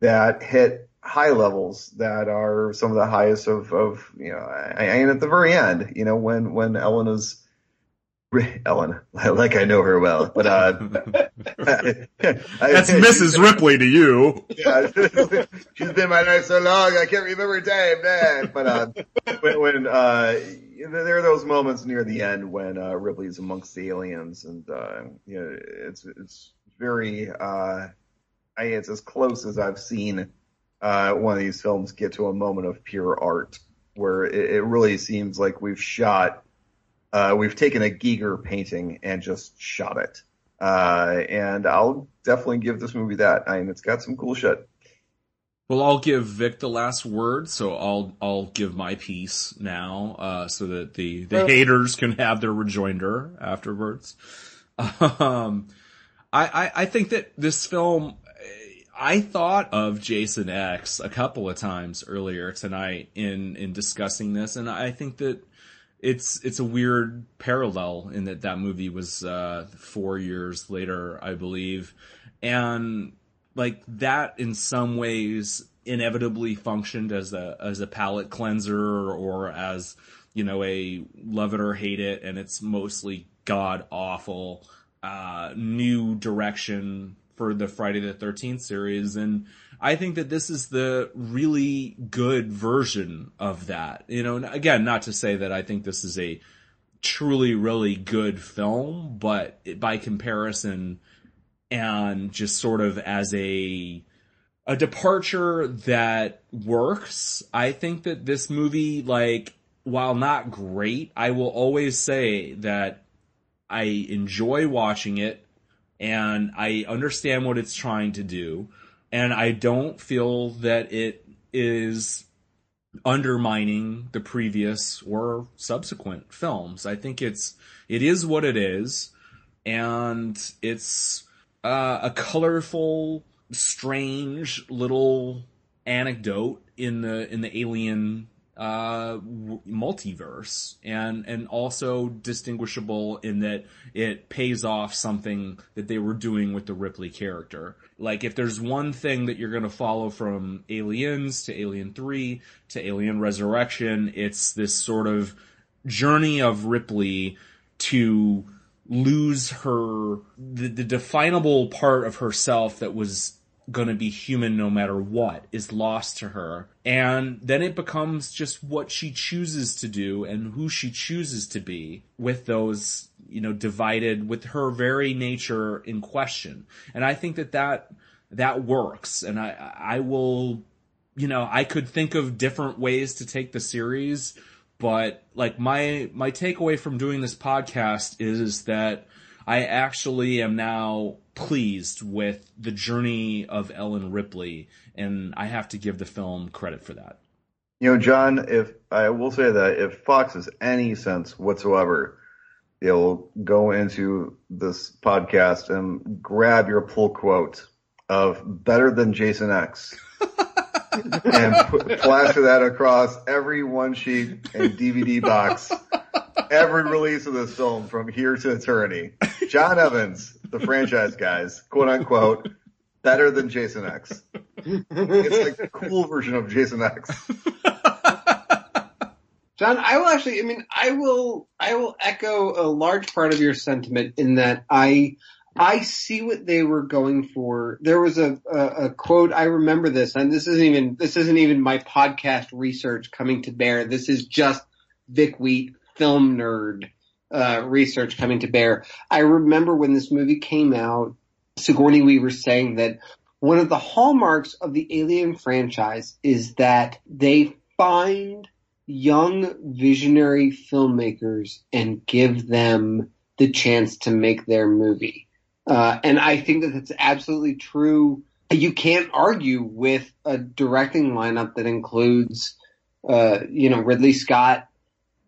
that hit high levels that are some of the highest of, of you know, and at the very end, you know, when, when Ellen is, Ellen, like I know her well, but uh, that's Mrs. Ripley to you. Yeah, she's been my life so long I can't remember her name, man. But uh, when, when uh, there are those moments near the end when uh, Ripley's amongst the aliens, and uh, you know, it's it's very, uh, I it's as close as I've seen uh, one of these films get to a moment of pure art, where it, it really seems like we've shot uh, we've taken a Giger painting and just shot it. Uh, and I'll definitely give this movie that. I mean, it's got some cool shit. Well, I'll give Vic the last word, so I'll I'll give my piece now, uh, so that the the haters can have their rejoinder afterwards. Um, I, I I think that this film, I thought of Jason X a couple of times earlier tonight in in discussing this, and I think that it's it's a weird parallel in that that movie was uh, four years later, I believe, and like that in some ways inevitably functioned as a as a palate cleanser or as you know a love it or hate it, and it's mostly god awful uh, new direction for the Friday the Thirteenth series, and I think that this is the really good version of that. You know, again, not to say that I think this is a truly really good film, but by comparison and just sort of as a a departure that works, I think that this movie like while not great, I will always say that I enjoy watching it and I understand what it's trying to do and I don't feel that it is undermining the previous or subsequent films. I think it's it is what it is, and it's uh, a colorful, strange little anecdote in the in the alien uh, multiverse and and also distinguishable in that it pays off something that they were doing with the Ripley character. Like if there's one thing that you're going to follow from Aliens to Alien 3 to Alien Resurrection, it's this sort of journey of Ripley to lose her the, the definable part of herself that was going to be human no matter what is lost to her. And then it becomes just what she chooses to do and who she chooses to be with those, you know, divided with her very nature in question. And I think that that, that works. And I, I will, you know, I could think of different ways to take the series, but like my, my takeaway from doing this podcast is that I actually am now pleased with the journey of Ellen Ripley, and I have to give the film credit for that. You know, John, if I will say that if Fox has any sense whatsoever, they'll go into this podcast and grab your pull quote of better than Jason X. and put, plaster that across every one sheet and DVD box every release of this film from here to eternity. John Evans, the franchise guys, quote unquote, better than Jason X. It's like the cool version of Jason X. John, I will actually, I mean, I will, I will echo a large part of your sentiment in that I, I see what they were going for. There was a, a, a, quote, I remember this, and this isn't even, this isn't even my podcast research coming to bear. This is just Vic Wheat film nerd uh, research coming to bear. I remember when this movie came out, Sigourney Weaver saying that one of the hallmarks of the Alien franchise is that they find young visionary filmmakers and give them the chance to make their movie. Uh, and I think that that's absolutely true. You can't argue with a directing lineup that includes, uh, you know, Ridley Scott,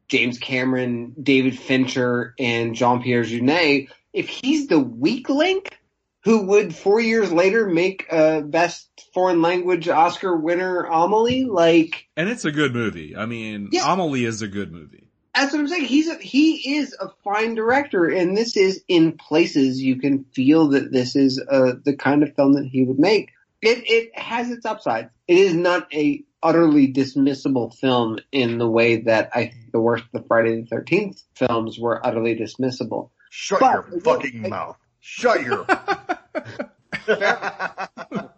James Cameron, David Fincher, and Jean Pierre Jeunet, if he's the weak link who would four years later make a best foreign language Oscar winner Amelie, like And it's a good movie. I mean yeah, Amelie is a good movie. That's what I'm saying. He's a, he is a fine director, and this is in places you can feel that this is uh, the kind of film that he would make. It it has its upside. It is not a utterly dismissible film in the way that I think the worst of the Friday the Thirteenth films were utterly dismissible. Shut But- your fucking mouth. Shut your.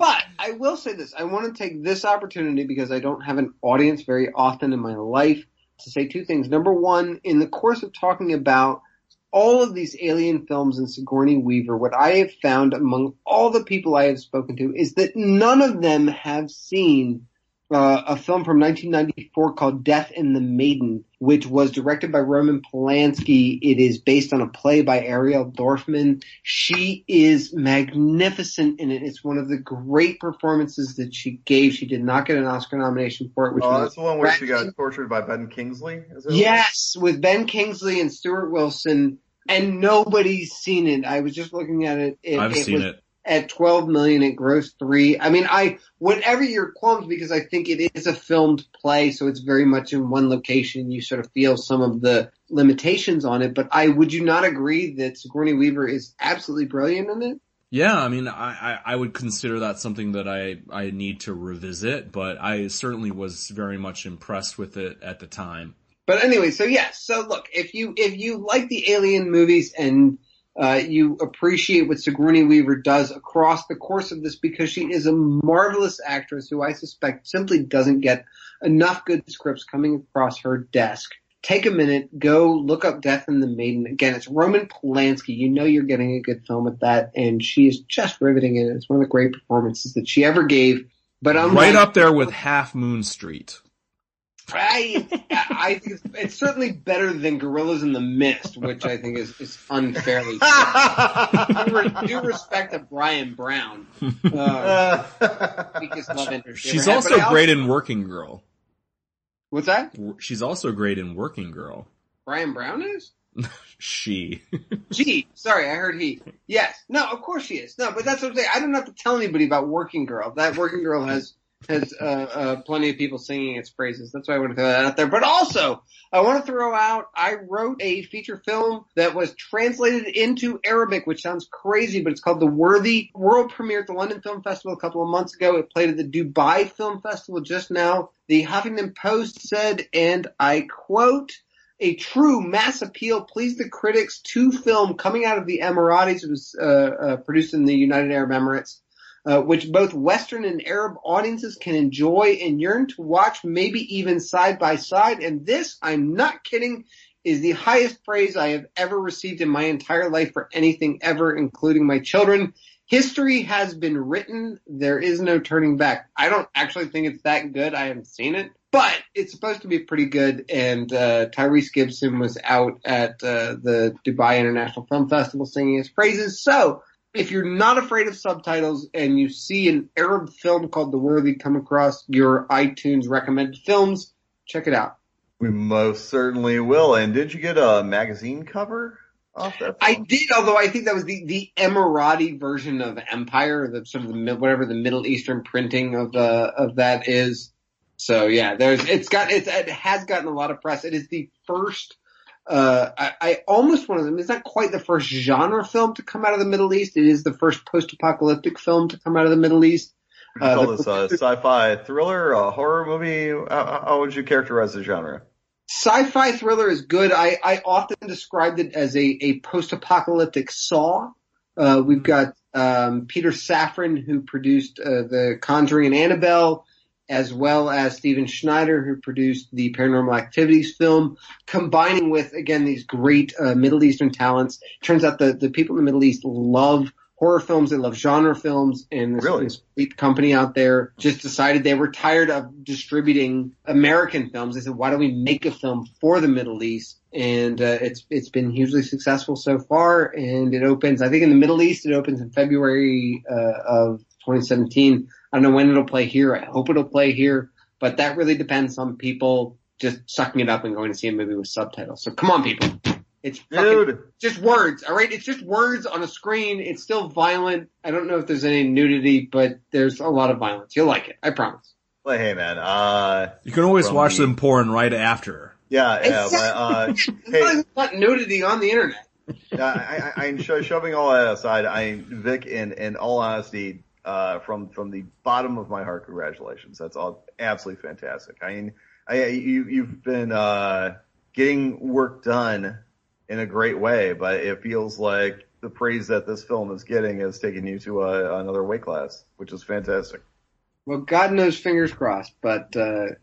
But I will say this: I want to take this opportunity because I don't have an audience very often in my life to say two things. Number one, in the course of talking about all of these alien films and Sigourney Weaver, what I have found among all the people I have spoken to is that none of them have seen uh, a film from 1994 called Death and the Maiden, which was directed by Roman Polanski. It is based on a play by Ariel Dorfman. She is magnificent in it. It's one of the great performances that she gave. She did not get an Oscar nomination for it, which Oh, was that's the one where she got tortured by Ben Kingsley. Is it? Yes, with Ben Kingsley and Stuart Wilson, and nobody's seen it. I was just looking at it. it I've it seen was it. At 12 million, it grossed three. I mean, I, whatever your qualms, because I think it is a filmed play, so it's very much in one location. You sort of feel some of the limitations on it, but I, would you not agree that Sigourney Weaver is absolutely brilliant in it? Yeah, I mean, I, I, I would consider that something that I, I need to revisit, but I certainly was very much impressed with it at the time. But anyway, so yes, so look, if you if you like the Alien movies and uh, you appreciate what Sigourney Weaver does across the course of this, because she is a marvelous actress who I suspect simply doesn't get enough good scripts coming across her desk. Take a minute, go look up Death and the Maiden. Again, it's Roman Polanski. You know you're getting a good film with that, and she is just riveting in it. It's one of the great performances that she ever gave. But I'm right up there with Half Moon Street. I, I think it's, it's certainly better than Gorillas in the Mist, which I think is, is unfairly. do, re- respect to Bryan Brown, uh, love She's ever had, also but I great in Working Girl. What's that? She's also great in Working Girl. Bryan Brown is? She. Gee, sorry, I heard he. Yes, no, of course she is. No, but that's what I'm saying. I don't have to tell anybody about Working Girl. That Working Girl has has uh, uh, plenty of people singing its praises. That's why I want to throw that out there. But also, I want to throw out. I wrote a feature film that was translated into Arabic, which sounds crazy, but it's called The Worthy. World premiere at the London Film Festival a couple of months ago. It played at the Dubai Film Festival just now. The Huffington Post said, and I quote a true mass appeal pleased the critics to film coming out of the Emiratis. It was uh, uh, produced in the United Arab Emirates, uh, which both Western and Arab audiences can enjoy and yearn to watch, maybe even side by side. And this, I'm not kidding, is the highest praise I have ever received in my entire life for anything ever, including my children. History has been written. There is no turning back. I don't actually think it's that good. I haven't seen it, but it's supposed to be pretty good. And uh, Tyrese Gibson was out at uh, the Dubai International Film Festival singing his praises. So if you're not afraid of subtitles and you see an Arab film called The Worthy come across your iTunes recommended films, check it out. we most certainly will. And did you get a magazine cover off that? I did, although I think that was the, the Emirati version of Empire, the sort of the whatever the Middle Eastern printing of uh, of that is. So yeah, there's it's got it's, it has gotten a lot of press. It is the first. Uh, I, I almost want to. It's not quite the first genre film to come out of the Middle East. It is the first post-apocalyptic film to come out of the Middle East. Uh, call this a sci-fi thriller, a horror movie? How, how would you characterize the genre? Sci-fi thriller is good. I, I often described it as a, a post-apocalyptic Saw. Uh, we've got um, Peter Safran who produced uh, the Conjuring and Annabelle, as well as Steven Schneider who produced the Paranormal Activities film, combining with again these great uh, Middle Eastern talents. Turns out the the people in the Middle East love horror films, they love genre films, and this, Really? this great company out there just decided they were tired of distributing American films. They said, why don't we make a film for the Middle East? And uh, it's it's been hugely successful so far, and it opens. I think in the Middle East, it opens in February uh, of 2017. I don't know when it'll play here. I hope it'll play here, but that really depends on people just sucking it up and going to see a movie with subtitles. So come on, people. It's fucking Dude, just words, all right? It's just words on a screen. It's still violent. I don't know if there's any nudity, but there's a lot of violence. You'll like it. I promise. well, hey man, uh, You can always watch the- them porn right after. yeah, yeah, but, uh, hey, not nudity on the internet. I, I, I'm sho- shoving all that aside. I, Vic, in, in all honesty, Uh, from from the bottom of my heart, congratulations. That's all absolutely fantastic. I mean, I, you you've been uh, getting work done in a great way, but it feels like the praise that this film is getting is taking you to a, another weight class, which is fantastic. Well, God knows, fingers crossed. But uh,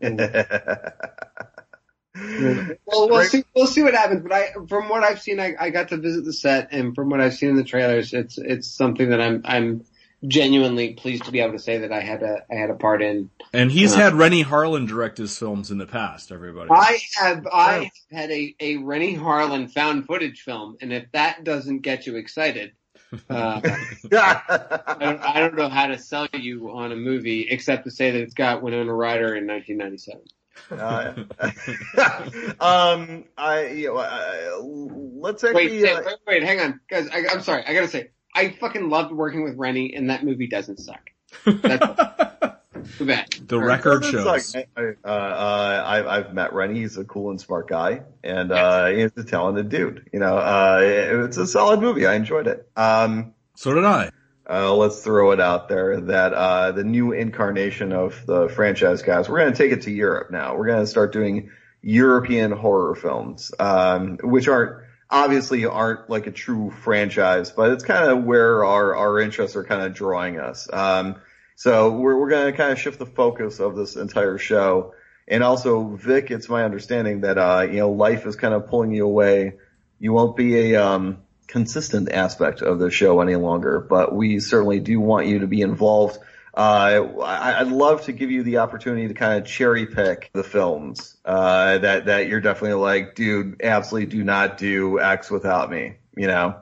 well, we'll see. We'll see what happens. But I, from what I've seen, I, I got to visit the set, and from what I've seen in the trailers, it's it's something that I'm I'm genuinely pleased to be able to say that I had a I had a part in. And he's uh, had Renny Harlin direct his films in the past. Everybody, I have I have had a a Renny Harlin found footage film, and if that doesn't get you excited. Uh, I, don't, I don't know how to sell you on a movie except to say that it's got Winona Ryder in 1997. Uh, um, I, you know, uh, let's actually. Wait, uh, wait, wait, hang on, guys. I, am sorry. I gotta say, I fucking loved working with Renny, and that movie doesn't suck. That's too bad. The record shows. Like, I, uh, uh, I, I've met Renny. He's a cool and smart guy, and uh, he's a talented dude. You know, uh, it's a solid movie. I enjoyed it. Um, so did I uh, let's throw it out there that uh, the new incarnation of the franchise guys, we're going to take it to Europe now. We're going to start doing European horror films, um, which aren't obviously aren't like a true franchise, but it's kind of where our our interests are kind of drawing us. Um, so we're we're going to kind of shift the focus of this entire show. And also, Vic, it's my understanding that uh, you know life is kind of pulling you away. You won't be a um, consistent aspect of the show any longer, but we certainly do want you to be involved. Uh, I'd love to give you the opportunity to kind of cherry pick the films uh, that that you're definitely like, dude, absolutely do not do X without me, you know.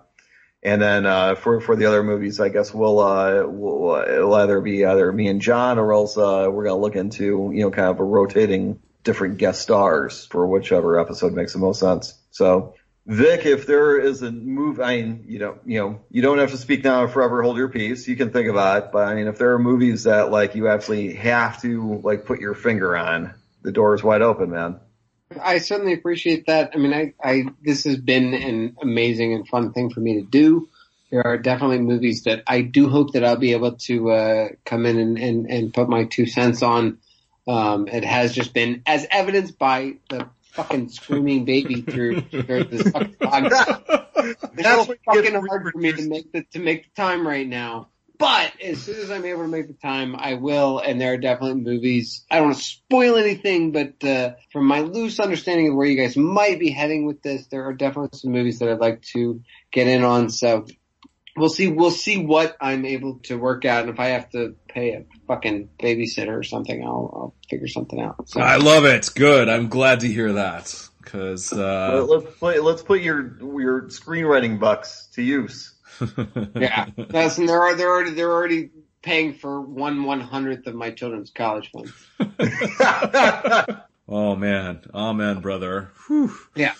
And then uh, for for the other movies, I guess we'll, uh, we'll it'll either be either me and John, or else uh, we're gonna look into you know kind of a rotating different guest stars for whichever episode makes the most sense. So Vic, if there is a move, I mean, you know, you know, you don't have to speak now or forever hold your peace. You can think about it, but I mean, if there are movies that like you absolutely have to like put your finger on, the door is wide open, man. I certainly appreciate that. I mean, I, I, this has been an amazing and fun thing for me to do. There are definitely movies that I do hope that I'll be able to, uh, come in and, and, and put my two cents on. Um, it has just been, as evidenced by the fucking screaming baby through, through this fucking podcast. That's fucking hard for me to make the to make the time right now. But as soon as I'm able to make the time, I will. And there are definitely movies. I don't want to spoil anything, but uh, from my loose understanding of where you guys might be heading with this, there are definitely some movies that I'd like to get in on. So we'll see. We'll see what I'm able to work out, and if I have to pay a fucking babysitter or something, I'll, I'll figure something out. So. I love it. Good. I'm glad to hear that because uh... let's put let's put your your screenwriting bucks to use. yeah, that's and they're they're already they're already paying for one one hundredth of my children's college fund. oh man, amen, brother. Whew. Yeah.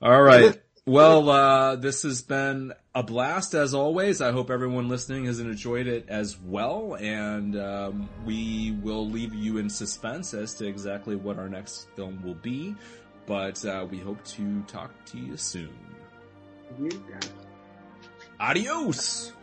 All right. Well, uh, this has been a blast as always. I hope everyone listening has enjoyed it as well, and um, we will leave you in suspense as to exactly what our next film will be. But uh, we hope to talk to you soon. Adios.